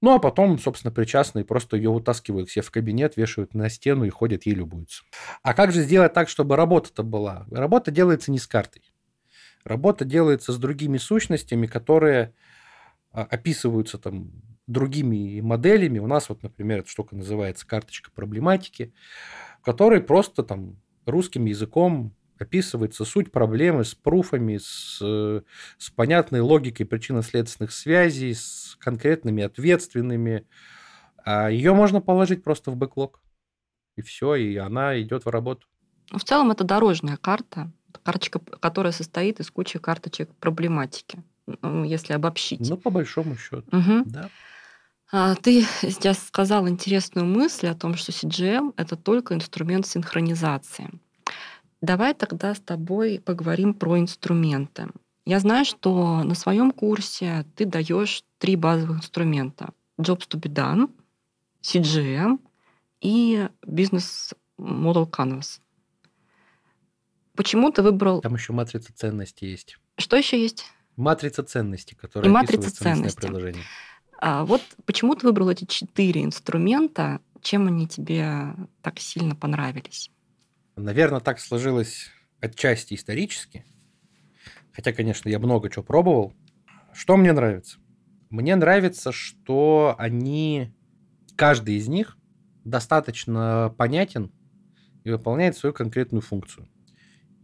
Ну, а потом, собственно, причастные просто ее утаскивают все в кабинет, вешают на стену и ходят ей любуются. А как же сделать так, чтобы работа-то была? Работа делается не с картой. Работа делается с другими сущностями, которые а, описываются там другими моделями. У нас вот, например, эта штука называется карточка проблематики, в которой просто там русским языком описывается суть проблемы с пруфами, с, с понятной логикой причинно-следственных связей, с конкретными ответственными. А ее можно положить просто в бэклог. И все, и она идет в работу. В целом это дорожная карта, карточка, которая состоит из кучи карточек проблематики, ну, если обобщить. Ну, по большому счету, угу. да. А, ты сейчас сказал интересную мысль о том, что CGM — это только инструмент синхронизации. Давай тогда с тобой поговорим про инструменты. Я знаю, что на своем курсе ты даешь три базовых инструмента. Jobs to be done, CGM и Business Model Canvas. Почему ты выбрал... Там еще матрица ценностей есть. Что еще есть? Матрица ценностей, которая И матрица ценностей. приложение. А вот почему ты выбрал эти четыре инструмента? Чем они тебе так сильно понравились? Наверное, так сложилось отчасти исторически. Хотя, конечно, я много чего пробовал. Что мне нравится? Мне нравится, что они, каждый из них достаточно понятен и выполняет свою конкретную функцию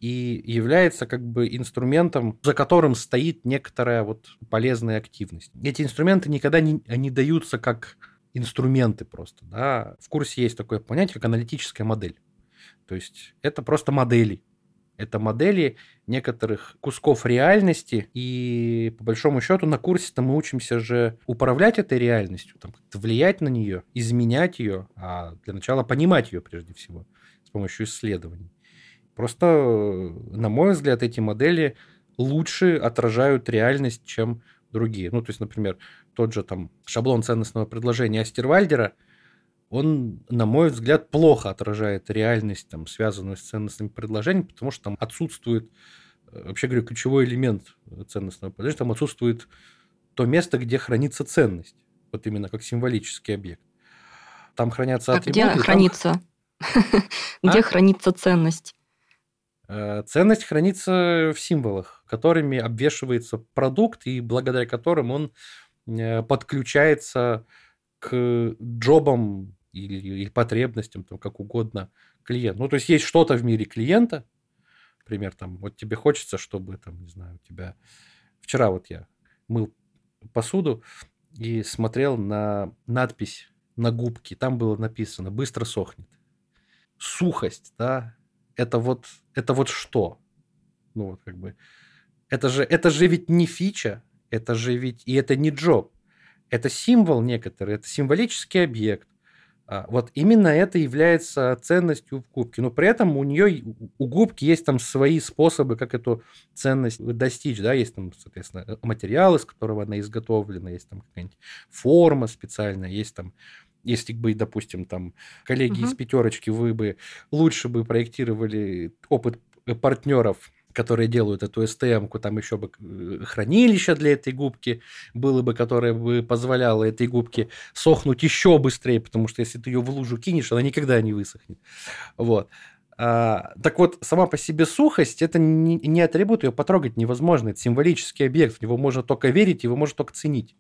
и является как бы инструментом, за которым стоит некоторая вот полезная активность. Эти инструменты никогда не, не даются как инструменты просто. Да. В курсе есть такое понятие, как аналитическая модель. То есть это просто модели. Это модели некоторых кусков реальности, и по большому счету на курсе-то мы учимся же управлять этой реальностью, там, как-то влиять на нее, изменять ее, а для начала понимать ее прежде всего с помощью исследований. Просто, на мой взгляд, эти модели лучше отражают реальность, чем другие. Ну, то есть, например, тот же там шаблон ценностного предложения Астервальдера, он, на мой взгляд, плохо отражает реальность, там, связанную с ценностными предложениями, потому что там отсутствует, э, вообще говорю, ключевой элемент ценностного предложения, там отсутствует то место, где хранится ценность, вот именно как символический объект. Там хранятся а атрибуты. где хранится? Где а? хранится ценность? Э, ценность хранится в символах, которыми обвешивается продукт и благодаря которым он э, подключается к джобам или, или потребностям, там, как угодно, клиента. Ну, то есть есть что-то в мире клиента, например, там, вот тебе хочется, чтобы, там, не знаю, у тебя... Вчера вот я мыл посуду и смотрел на надпись на губке, там было написано «быстро сохнет». Сухость, да, это вот, это вот что? Ну, вот как бы... Это же, это же ведь не фича, это же ведь... И это не джоб. Это символ некоторый, это символический объект. А, вот именно это является ценностью в губке. Но при этом у нее, у губки есть там свои способы, как эту ценность достичь. Да? Есть там, соответственно, материал, из которого она изготовлена, есть там какая-нибудь форма специальная, есть там если бы, допустим, там коллеги угу. из пятерочки, вы бы лучше бы проектировали опыт партнеров которые делают эту STM-ку, там еще бы э, хранилище для этой губки было бы, которое бы позволяло этой губке сохнуть еще быстрее, потому что если ты ее в лужу кинешь, она никогда не высохнет. Вот. А, так вот, сама по себе сухость это не, не атрибут, ее потрогать невозможно. Это символический объект, в него можно только верить, его можно только ценить.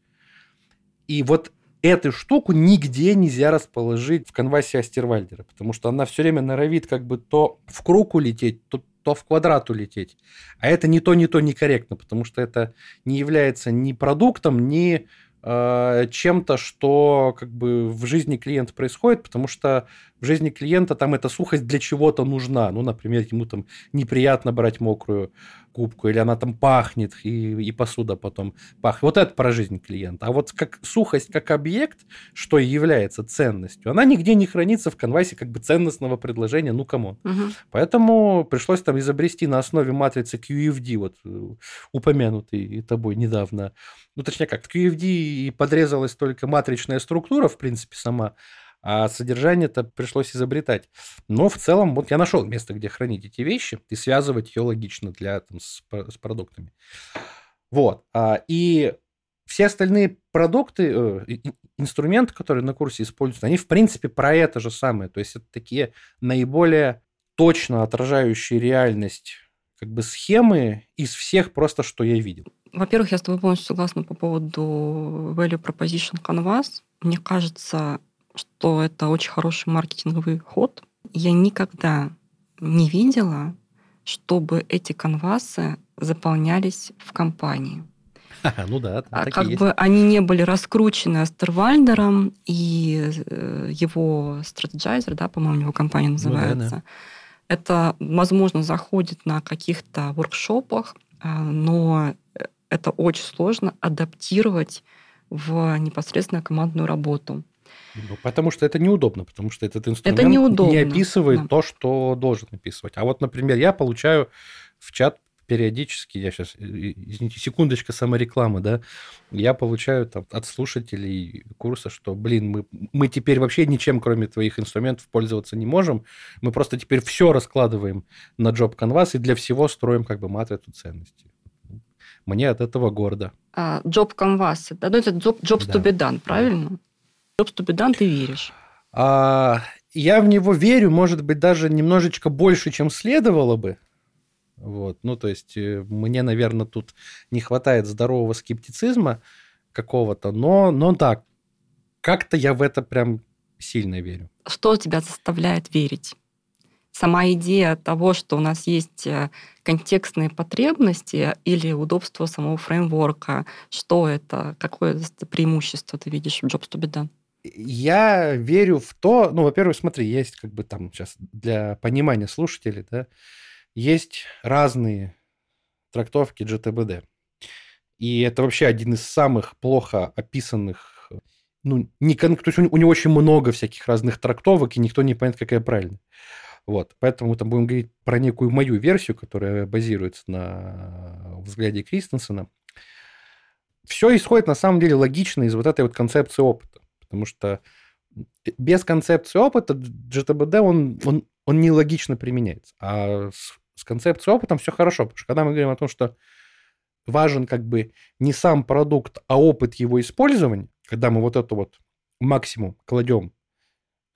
И вот эту штуку нигде нельзя расположить в конвасе Астервальдера, потому что она все время норовит как бы то в круг улететь, то, то в квадрат улететь. А это не то, не то некорректно, потому что это не является ни продуктом, ни э, чем-то, что как бы в жизни клиента происходит, потому что в жизни клиента там эта сухость для чего-то нужна. Ну, например, ему там неприятно брать мокрую губку, или она там пахнет, и, и посуда потом пахнет. Вот это про жизнь клиента. А вот как сухость как объект, что является ценностью, она нигде не хранится в конвайсе как бы ценностного предложения, ну, кому. Угу. Поэтому пришлось там изобрести на основе матрицы QFD, вот э, упомянутый тобой недавно, ну, точнее как, в QFD подрезалась только матричная структура, в принципе, сама, а содержание-то пришлось изобретать. Но в целом, вот я нашел место, где хранить эти вещи и связывать ее логично для, там, с, с продуктами. Вот. А, и все остальные продукты, э, инструменты, которые на курсе используются, они, в принципе, про это же самое. То есть это такие наиболее точно отражающие реальность как бы схемы из всех просто, что я видел. Во-первых, я с тобой полностью согласна по поводу value proposition canvas. Мне кажется, что это очень хороший маркетинговый ход. Я никогда не видела, чтобы эти канвасы заполнялись в компании. Ну да, а как бы они не были раскручены Астервальдером и э, его стратегайзер, да, по-моему, его компания называется. Ну, да, да. Это, возможно, заходит на каких-то воркшопах, а, но это очень сложно адаптировать в непосредственно командную работу. Ну, потому что это неудобно, потому что этот инструмент это неудобно, не описывает да. то, что должен описывать. А вот, например, я получаю в чат периодически, я сейчас, извините, секундочка саморекламы, да, я получаю там от слушателей курса, что, блин, мы, мы теперь вообще ничем, кроме твоих инструментов, пользоваться не можем, мы просто теперь все раскладываем на Job Canvas и для всего строим как бы матрицу ценностей. Мне от этого гордо. А, job Canvas, да, ну это job, jobs да. to be done, правильно? Jobs be done ты веришь? А, я в него верю, может быть, даже немножечко больше, чем следовало бы. Вот. Ну, то есть, э, мне, наверное, тут не хватает здорового скептицизма какого-то, но, но так, как-то я в это прям сильно верю. Что тебя заставляет верить? Сама идея того, что у нас есть э, контекстные потребности или удобство самого фреймворка, что это, какое преимущество ты видишь в Jobs to be done? Я верю в то, ну, во-первых, смотри, есть как бы там сейчас для понимания слушателей, да, есть разные трактовки GTBD. И это вообще один из самых плохо описанных, ну, не, то есть у него очень много всяких разных трактовок, и никто не понимает, какая правильная. Вот, поэтому мы там будем говорить про некую мою версию, которая базируется на взгляде Кристенсена. Все исходит на самом деле логично из вот этой вот концепции опыта, потому что без концепции опыта GTBD, он, он, он нелогично применяется. А с, с концепцией опытом все хорошо, потому что когда мы говорим о том, что важен как бы не сам продукт, а опыт его использования, когда мы вот это вот максимум кладем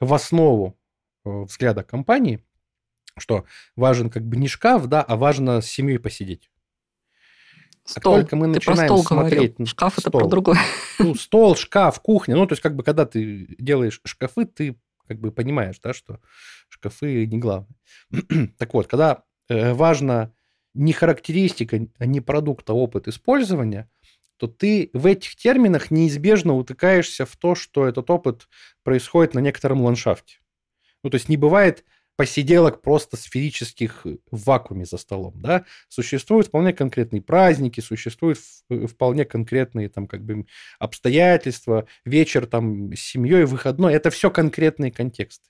в основу э, взгляда компании, что важен как бы не шкаф, да, а важно с семьей посидеть. Стол. Как только мы ты начинаем про стол смотреть... Говорил. Шкаф стол, это про другое. Ну, стол, шкаф, кухня. Ну, то есть, как бы, когда ты делаешь шкафы, ты как бы понимаешь, да, что шкафы не главное. так вот, когда э, важно не характеристика, а не продукт, а опыт использования, то ты в этих терминах неизбежно утыкаешься в то, что этот опыт происходит на некотором ландшафте. Ну, то есть не бывает посиделок просто сферических в вакууме за столом, да, существуют вполне конкретные праздники, существуют вполне конкретные там как бы обстоятельства, вечер там с семьей, выходной, это все конкретные контексты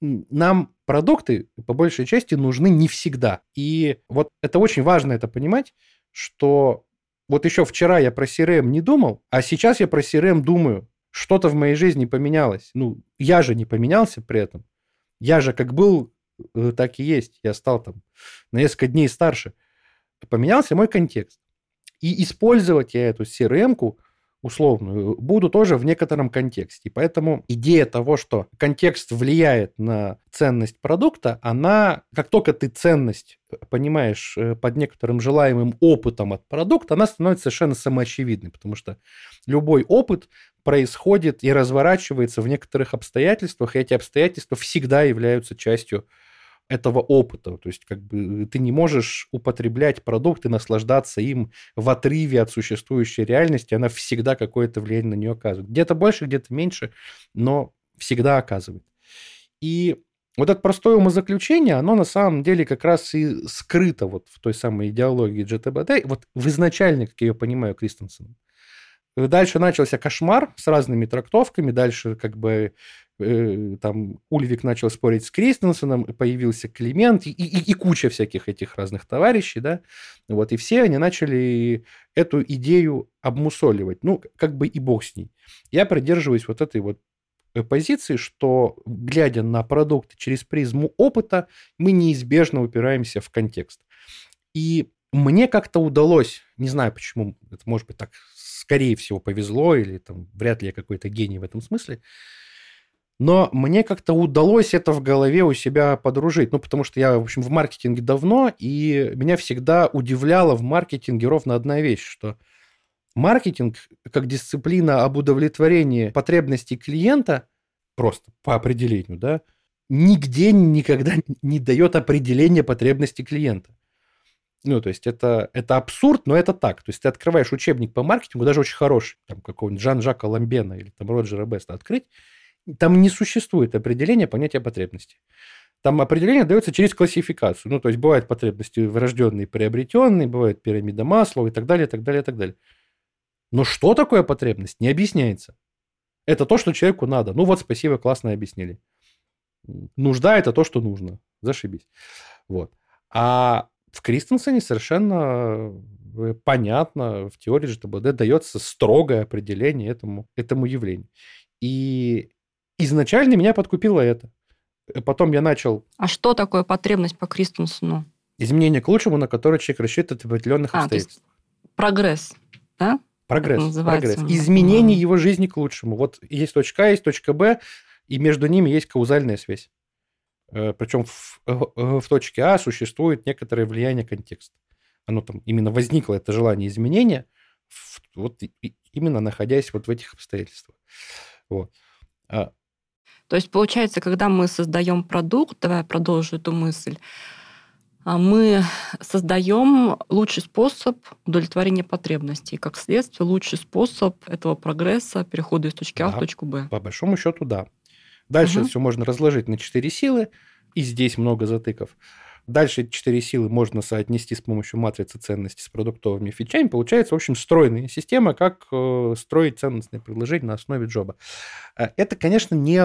нам продукты, по большей части, нужны не всегда. И вот это очень важно это понимать, что вот еще вчера я про CRM не думал, а сейчас я про CRM думаю. Что-то в моей жизни поменялось. Ну, я же не поменялся при этом. Я же как был, э, так и есть. Я стал там на несколько дней старше. Поменялся мой контекст. И использовать я эту CRM-ку условную, буду тоже в некотором контексте. Поэтому идея того, что контекст влияет на ценность продукта, она, как только ты ценность понимаешь э, под некоторым желаемым опытом от продукта, она становится совершенно самоочевидной, потому что любой опыт происходит и разворачивается в некоторых обстоятельствах, и эти обстоятельства всегда являются частью этого опыта. То есть как бы ты не можешь употреблять продукт и наслаждаться им в отрыве от существующей реальности. Она всегда какое-то влияние на нее оказывает. Где-то больше, где-то меньше, но всегда оказывает. И вот это простое умозаключение, оно на самом деле как раз и скрыто вот в той самой идеологии GTBD, вот в изначальной, как я ее понимаю, Кристенсеном. Дальше начался кошмар с разными трактовками, дальше как бы Э, там Ульвик начал спорить с Кристенсеном, появился Климент и, и, и куча всяких этих разных товарищей, да, вот, и все они начали эту идею обмусоливать, ну, как бы и бог с ней. Я придерживаюсь вот этой вот э, позиции, что, глядя на продукты через призму опыта, мы неизбежно упираемся в контекст. И мне как-то удалось, не знаю почему, это может быть так, скорее всего, повезло, или там вряд ли я какой-то гений в этом смысле, но мне как-то удалось это в голове у себя подружить. Ну, потому что я, в общем, в маркетинге давно, и меня всегда удивляла в маркетинге ровно одна вещь, что маркетинг как дисциплина об удовлетворении потребностей клиента, просто по определению, да, нигде никогда не дает определения потребностей клиента. Ну, то есть это, это абсурд, но это так. То есть ты открываешь учебник по маркетингу, даже очень хороший, там какого-нибудь Жан-Жака Ламбена или там Роджера Беста открыть, там не существует определения понятия потребности. Там определение дается через классификацию. Ну, то есть бывают потребности врожденные, приобретенные, бывает пирамида Маслова и так далее, и так далее, и так далее. Но что такое потребность, не объясняется. Это то, что человеку надо. Ну вот, спасибо, классно объяснили. Нужда – это то, что нужно. Зашибись. Вот. А в Кристенсене совершенно э, понятно, в теории ЖТБД дается строгое определение этому, этому явлению. И изначально меня подкупило это. Э, потом я начал... А что такое потребность по Кристенсену? Изменение к лучшему, на которое человек рассчитывает в определенных а, обстоятельствах. прогресесс, да? Прогресс, прогресс. Изменение его жизни к лучшему. Вот есть точка А, есть точка Б, и между ними есть каузальная связь. Э, Причем в, э, в точке А существует некоторое влияние контекста. Оно там именно возникло, это желание изменения, вот именно находясь вот в этих обстоятельствах. Вот. То есть, получается, когда мы создаем продукт, давай я продолжу эту мысль, а мы создаем лучший способ удовлетворения потребностей. Как следствие, лучший способ этого прогресса, перехода из точки А в точку Б. По большому счету, да. Дальше угу. все можно разложить на четыре силы, и здесь много затыков. Дальше эти четыре силы можно соотнести с помощью матрицы ценностей с продуктовыми фичами. Получается, в общем, стройная система, как э, строить ценностное предложение на основе джоба. Э, это, конечно, не,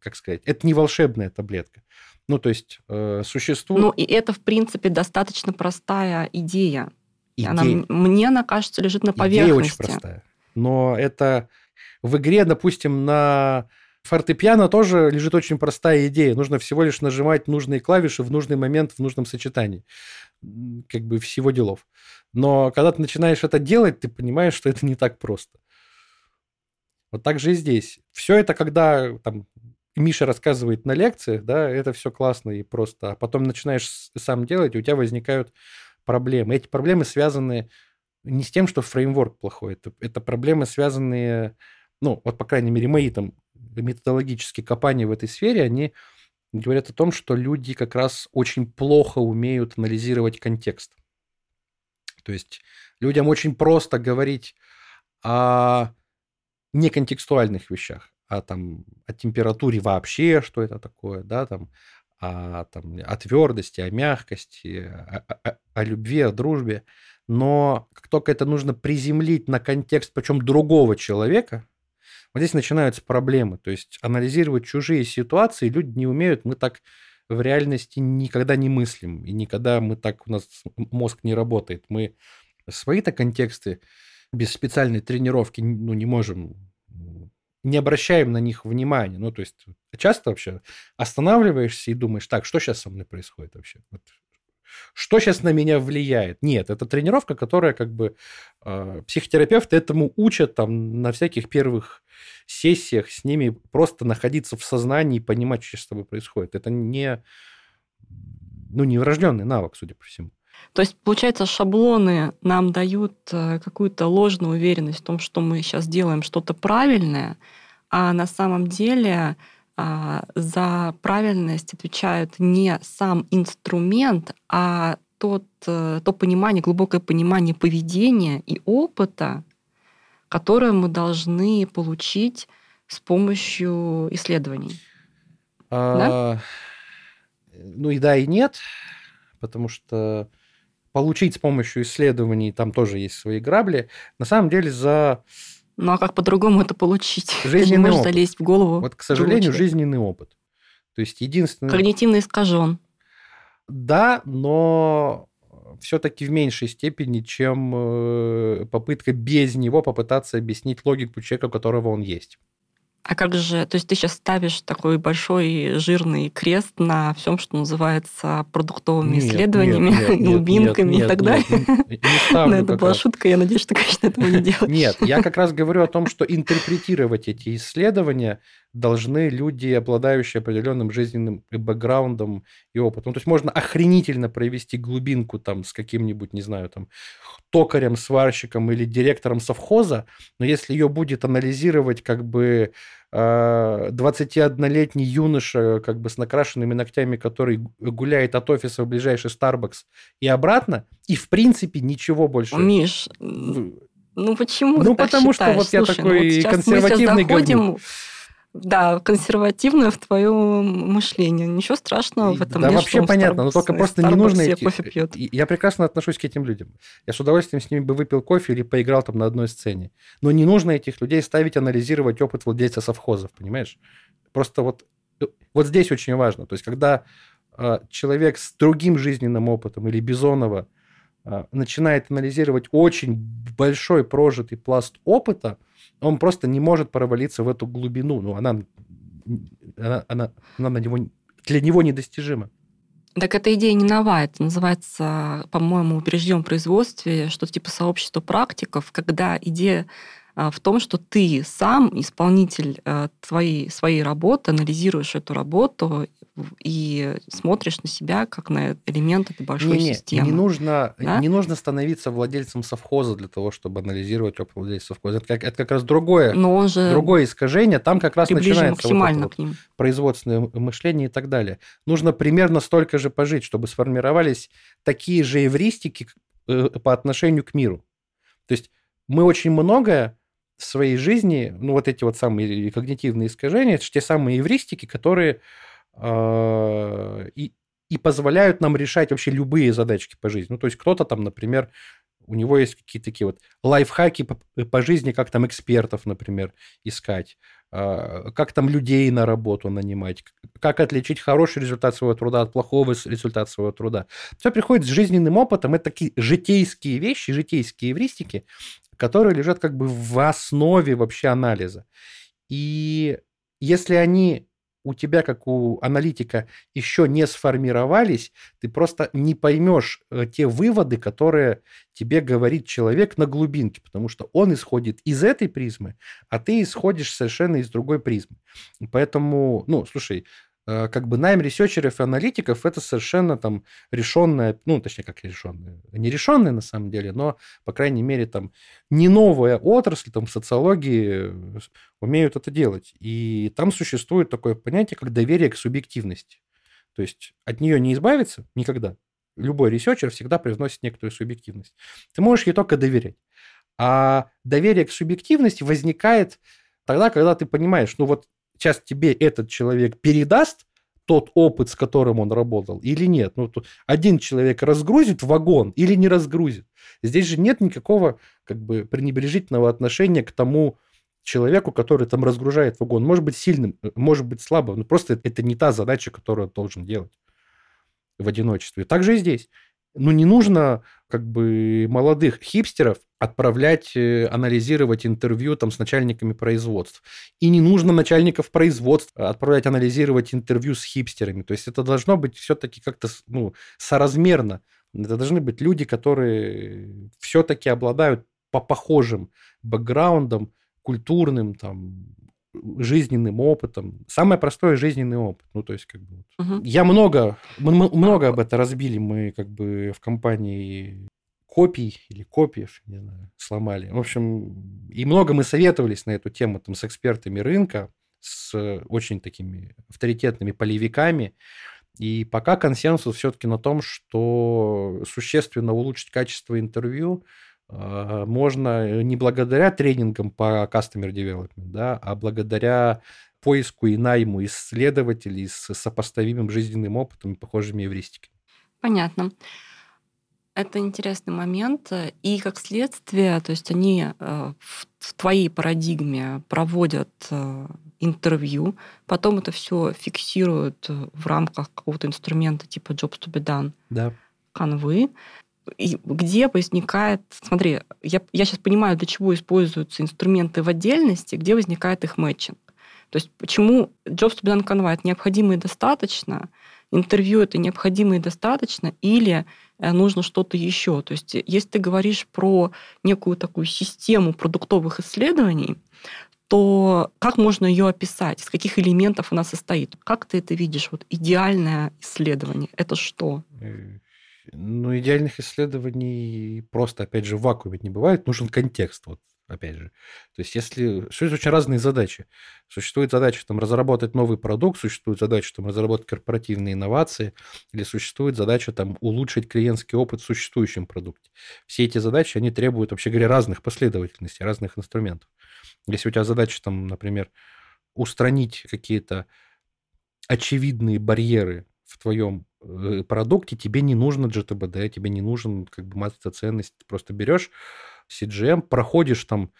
как сказать, это не волшебная таблетка. Ну, то есть э, существует... Ну, и это, в принципе, достаточно простая идея. идея. Она, мне она кажется, лежит на поверхности. Идея очень простая. Но это в игре, допустим, на фортепиано тоже лежит очень простая идея. Нужно всего лишь нажимать нужные клавиши в нужный момент, в нужном сочетании. Как бы всего делов. Но когда ты начинаешь это делать, ты понимаешь, что это не так просто. Вот так же и здесь. Все это, когда там, Миша рассказывает на лекциях, да, это все классно и просто. А потом начинаешь сам делать, и у тебя возникают проблемы. Эти проблемы связаны не с тем, что фреймворк плохой. Это, это проблемы, связанные, ну, вот, по крайней мере, мои там методологические копания в этой сфере, они говорят о том, что люди как раз очень плохо умеют анализировать контекст. То есть людям очень просто говорить о неконтекстуальных вещах, о, там, о температуре вообще, что это такое, да, там, о, там, о твердости, о мягкости, о, о, о любви, о дружбе. Но как только это нужно приземлить на контекст, причем другого человека, вот здесь начинаются проблемы. То есть анализировать чужие ситуации люди не умеют. Мы так в реальности никогда не мыслим. И никогда мы так, у нас мозг не работает. Мы свои-то контексты без специальной тренировки ну, не можем не обращаем на них внимания. Ну, то есть часто вообще останавливаешься и думаешь, так, что сейчас со мной происходит вообще? Вот что сейчас на меня влияет? Нет, это тренировка, которая как бы э, психотерапевты этому учат там на всяких первых сессиях с ними просто находиться в сознании и понимать, что с тобой происходит. Это не, ну, не врожденный навык, судя по всему. То есть, получается, шаблоны нам дают э, какую-то ложную уверенность в том, что мы сейчас делаем что-то правильное, а на самом деле за правильность отвечает не сам инструмент, а тот, э, то понимание, глубокое понимание поведения и опыта, которое мы должны получить с помощью исследований. А, да? Ну и да, и нет, потому что получить с помощью исследований там тоже есть свои грабли. На самом деле за ну а как по-другому это получить? Жизненный опыт. залезть в голову. Вот, к сожалению, жизненный опыт. То есть единственное... Когнитивно искажен. Да, но все-таки в меньшей степени, чем э, попытка без него попытаться объяснить логику человека, у которого он есть. А как же, то есть ты сейчас ставишь такой большой жирный крест на всем, что называется продуктовыми нет, исследованиями, нет, нет, глубинками нет, нет, и так далее? Нет, не ставлю это была раз. шутка, я надеюсь, что, конечно, этого не делаешь. Нет, я как раз говорю о том, что интерпретировать эти исследования должны люди, обладающие определенным жизненным бэкграундом и опытом. Ну, то есть можно охренительно провести глубинку там с каким-нибудь, не знаю, там, токарем, сварщиком или директором совхоза, но если ее будет анализировать как бы 21-летний а, юноша как бы с накрашенными ногтями, который гуляет от офиса в ближайший Starbucks и обратно, и в принципе ничего больше. Миш, ну почему Ну потому считаешь? что вот Слушай, я такой ну, вот консервативный говнюк да, консервативное в твоем мышлении. Ничего страшного в этом да, нет. вообще понятно, но только просто не нужно... Эти... кофе пьет. Я прекрасно отношусь к этим людям. Я с удовольствием с ними бы выпил кофе или поиграл там на одной сцене. Но не нужно этих людей ставить анализировать опыт владельца совхозов, понимаешь? Просто вот, вот здесь очень важно. То есть, когда э, человек с другим жизненным опытом или Бизонова э, начинает анализировать очень большой прожитый пласт опыта, он просто не может провалиться в эту глубину. Ну, она, она, она, она на него, для него недостижима. Так эта идея не новая. Это называется, по-моему, в производстве что-то типа сообщества практиков, когда идея в том, что ты сам исполнитель э, твоей, своей работы, анализируешь эту работу и смотришь на себя как на элемент этой большой не, не, системы. Не нужно, да? не нужно становиться владельцем совхоза для того, чтобы анализировать опыт владельца совхоза. Это как, это как раз другое, Но он же другое искажение. Там как раз начинается максимально вот к ним. производственное мышление и так далее. Нужно примерно столько же пожить, чтобы сформировались такие же эвристики э, по отношению к миру. То есть мы очень многое в своей жизни, ну вот эти вот самые когнитивные искажения, это же те самые эвристики, которые э, и, и позволяют нам решать вообще любые задачки по жизни. Ну то есть кто-то там, например, у него есть какие-то такие вот лайфхаки по, по жизни, как там экспертов, например, искать, э, как там людей на работу нанимать, как отличить хороший результат своего труда от плохого результата своего труда. Все приходит с жизненным опытом, это такие житейские вещи, житейские эвристики, которые лежат как бы в основе вообще анализа. И если они у тебя, как у аналитика, еще не сформировались, ты просто не поймешь э, те выводы, которые тебе говорит человек на глубинке, потому что он исходит из этой призмы, а ты исходишь совершенно из другой призмы. Поэтому, ну, слушай, как бы найм researcher ов и аналитиков это совершенно там решенная, ну, точнее, как решенная, не решенная на самом деле, но, по крайней мере, там не новая отрасль, там, социологии э, умеют это делать. И там существует такое понятие, как доверие к субъективности. То есть от нее не избавиться никогда. Любой researcher всегда привносит некоторую субъективность. Ты можешь ей только доверять. А доверие к субъективности возникает тогда, когда ты понимаешь, ну вот сейчас тебе этот человек передаст тот опыт, с которым он работал, или нет. Ну, один человек разгрузит вагон или не разгрузит. Здесь же нет никакого как бы пренебрежительного отношения к тому человеку, который там разгружает вагон. Может быть сильным, может быть слабым, но просто это не та задача, которую он должен делать в одиночестве. Так же и здесь ну, не нужно как бы молодых хипстеров отправлять э, анализировать интервью там с начальниками производств. И не нужно начальников производств отправлять анализировать интервью с хипстерами. То есть это должно быть все-таки как-то ну, соразмерно. Это должны быть люди, которые все-таки обладают по похожим бэкграундам, культурным, там, жизненным опытом. Самое простое жизненный опыт. Ну, то есть, как бы... Угу. Я много, мы много об этом разбили. Мы как бы в компании копий или копиев, не знаю, сломали. В общем, и много мы советовались на эту тему там с экспертами рынка, с очень такими авторитетными полевиками. И пока консенсус все-таки на том, что существенно улучшить качество интервью – можно не благодаря тренингам по Customer Development, да, а благодаря поиску и найму исследователей с сопоставимым жизненным опытом и похожими эвристиками. Понятно. Это интересный момент. И как следствие, то есть они э, в твоей парадигме проводят э, интервью, потом это все фиксируют в рамках какого-то инструмента типа Jobs to be done, да. канвы, и где возникает, смотри, я, я сейчас понимаю, для чего используются инструменты в отдельности, где возникает их мэтчинг. То есть почему Jobs to be done это необходимо и достаточно, интервью это необходимо и достаточно, или э, нужно что-то еще. То есть если ты говоришь про некую такую систему продуктовых исследований, то как можно ее описать? Из каких элементов она состоит? Как ты это видишь? Вот идеальное исследование – это что? Ну, идеальных исследований просто, опять же, в вакууме не бывает. Нужен контекст, вот, опять же. То есть, если... Существуют очень разные задачи. Существует задача там, разработать новый продукт, существует задача там, разработать корпоративные инновации, или существует задача там, улучшить клиентский опыт в существующем продукте. Все эти задачи, они требуют, вообще говоря, разных последовательностей, разных инструментов. Если у тебя задача, там, например, устранить какие-то очевидные барьеры в твоем Э, продукте тебе не нужно GTBD, тебе не нужен как бы масса ценность. Ты просто берешь CGM, проходишь там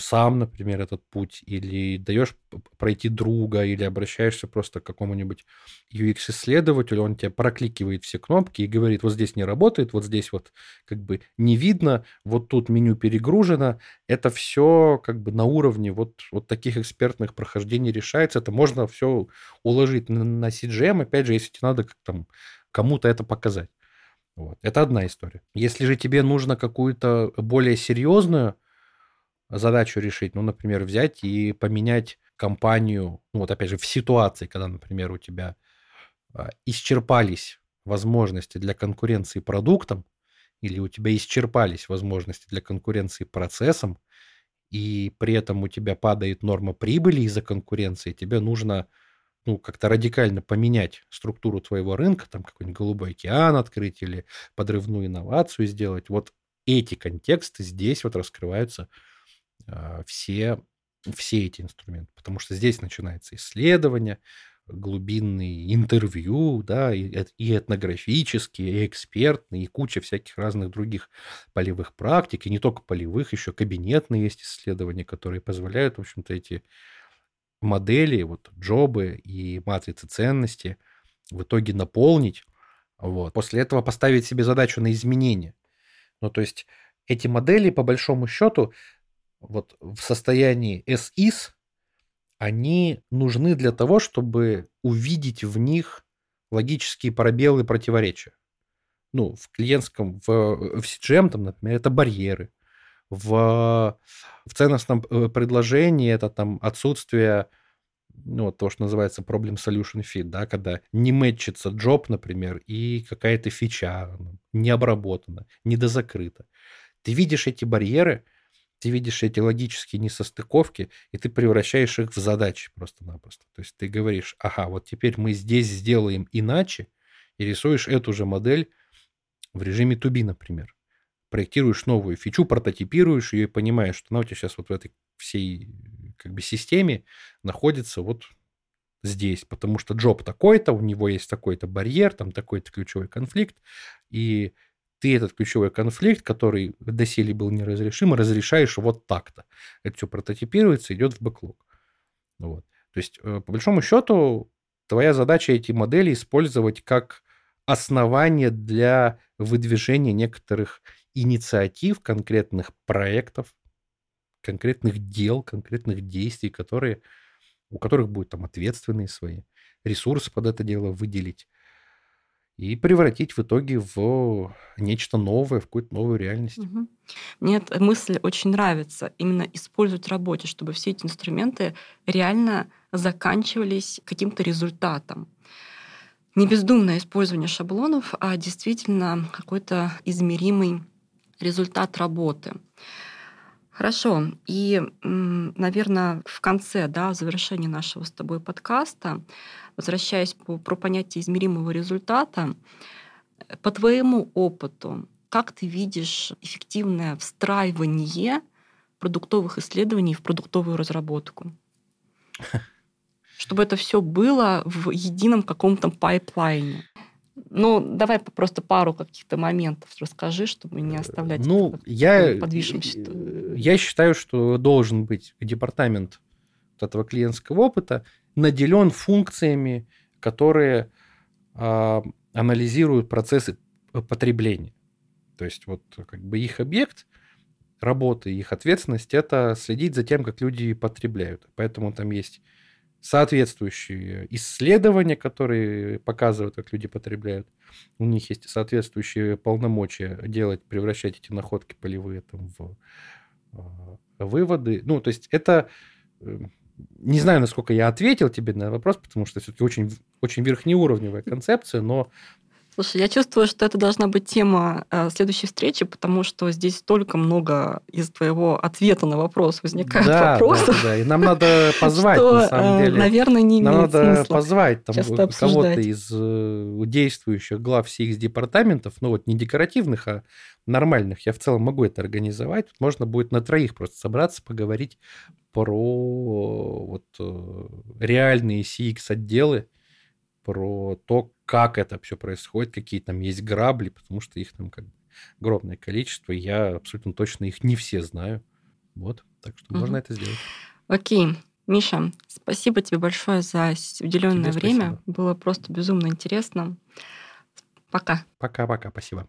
сам, например, этот путь, или даешь пройти друга, или обращаешься просто к какому-нибудь UX-исследователю, он тебе прокликивает все кнопки и говорит, вот здесь не работает, вот здесь вот как бы не видно, вот тут меню перегружено. Это все как бы на уровне вот, вот таких экспертных прохождений решается. Это можно все уложить на, на CGM, опять же, если тебе надо как там кому-то это показать. Вот. Это одна история. Если же тебе нужно какую-то более серьезную задачу решить, ну, например, взять и поменять компанию, ну, вот опять же, в ситуации, когда, например, у тебя а, исчерпались возможности для конкуренции продуктом, или у тебя исчерпались возможности для конкуренции процессом, и при этом у тебя падает норма прибыли из-за конкуренции, тебе нужно ну, как-то радикально поменять структуру твоего рынка, там какой-нибудь голубой океан открыть или подрывную инновацию сделать. Вот эти контексты здесь вот раскрываются все, все эти инструменты, потому что здесь начинается исследование, глубинные интервью, да, и, и этнографические, и экспертные, и куча всяких разных других полевых практик, и не только полевых, еще кабинетные есть исследования, которые позволяют, в общем-то, эти модели, вот джобы и матрицы ценности в итоге наполнить, вот. После этого поставить себе задачу на изменение. Ну, то есть эти модели, по большому счету, вот в состоянии SIS, они нужны для того, чтобы увидеть в них логические пробелы и противоречия. Ну, в клиентском, в, в CGM, там, например, это барьеры. В, в ценностном э, предложении это там отсутствие ну, то, что называется problem solution fit, да, когда не мэтчится джоб, например, и какая-то фича не обработана, недозакрыта. Ты видишь эти барьеры, ты видишь эти логические несостыковки, и ты превращаешь их в задачи просто-напросто. То есть ты говоришь, ага, вот теперь мы здесь сделаем иначе, и рисуешь эту же модель в режиме to например. Проектируешь новую фичу, прототипируешь ее и понимаешь, что она у тебя сейчас вот в этой всей как бы системе находится вот здесь, потому что джоб такой-то, у него есть такой-то барьер, там такой-то ключевой конфликт, и ты этот ключевой конфликт, который доселе был неразрешим, разрешаешь вот так-то. Это все прототипируется, идет в бэклог. Вот. То есть, э, по большому счету, твоя задача эти модели использовать как основание для выдвижения некоторых инициатив, конкретных проектов, конкретных дел, конкретных действий, которые, у которых будут там ответственные свои ресурсы под это дело выделить и превратить в итоге в нечто новое, в какую-то новую реальность. Угу. Мне эта мысль очень нравится. Именно использовать в работе, чтобы все эти инструменты реально заканчивались каким-то результатом. Не бездумное использование шаблонов, а действительно какой-то измеримый результат работы. Хорошо. И, наверное, в конце, да, в завершении нашего с тобой подкаста, возвращаясь по, про понятие измеримого результата, по твоему опыту, как ты видишь эффективное встраивание продуктовых исследований в продуктовую разработку? Чтобы это все было в едином каком-то пайплайне. Ну, давай просто пару каких-то моментов расскажи, чтобы не оставлять ну, я, подвижимся. Я считаю, что должен быть департамент этого клиентского опыта наделен функциями, которые а, анализируют процессы потребления. То есть вот как бы их объект работы, их ответственность это следить за тем, как люди потребляют. Поэтому там есть соответствующие исследования, которые показывают, как люди потребляют. У них есть соответствующие полномочия делать, превращать эти находки полевые там, в э, выводы. Ну, то есть это... Э, не знаю, насколько я ответил тебе на вопрос, потому что все-таки очень, очень верхнеуровневая концепция, но Слушай, я чувствую, что это должна быть тема э, следующей встречи, потому что здесь столько много из твоего ответа на вопрос возникает да, вопросов. Да, да, и нам надо позвать, что, на самом э, деле. Наверное, не Нам надо позвать там, кого-то из э, действующих глав всех департаментов, ну вот не декоративных, а нормальных. Я в целом могу это организовать. Можно будет на троих просто собраться, поговорить про вот реальные CX-отделы, про то, как это все происходит, какие там есть грабли, потому что их там как бы огромное количество, я абсолютно точно их не все знаю. Вот, так что угу. можно это сделать. Окей. Миша, спасибо тебе большое за уделенное время. Было просто безумно интересно. Пока. Пока-пока, спасибо.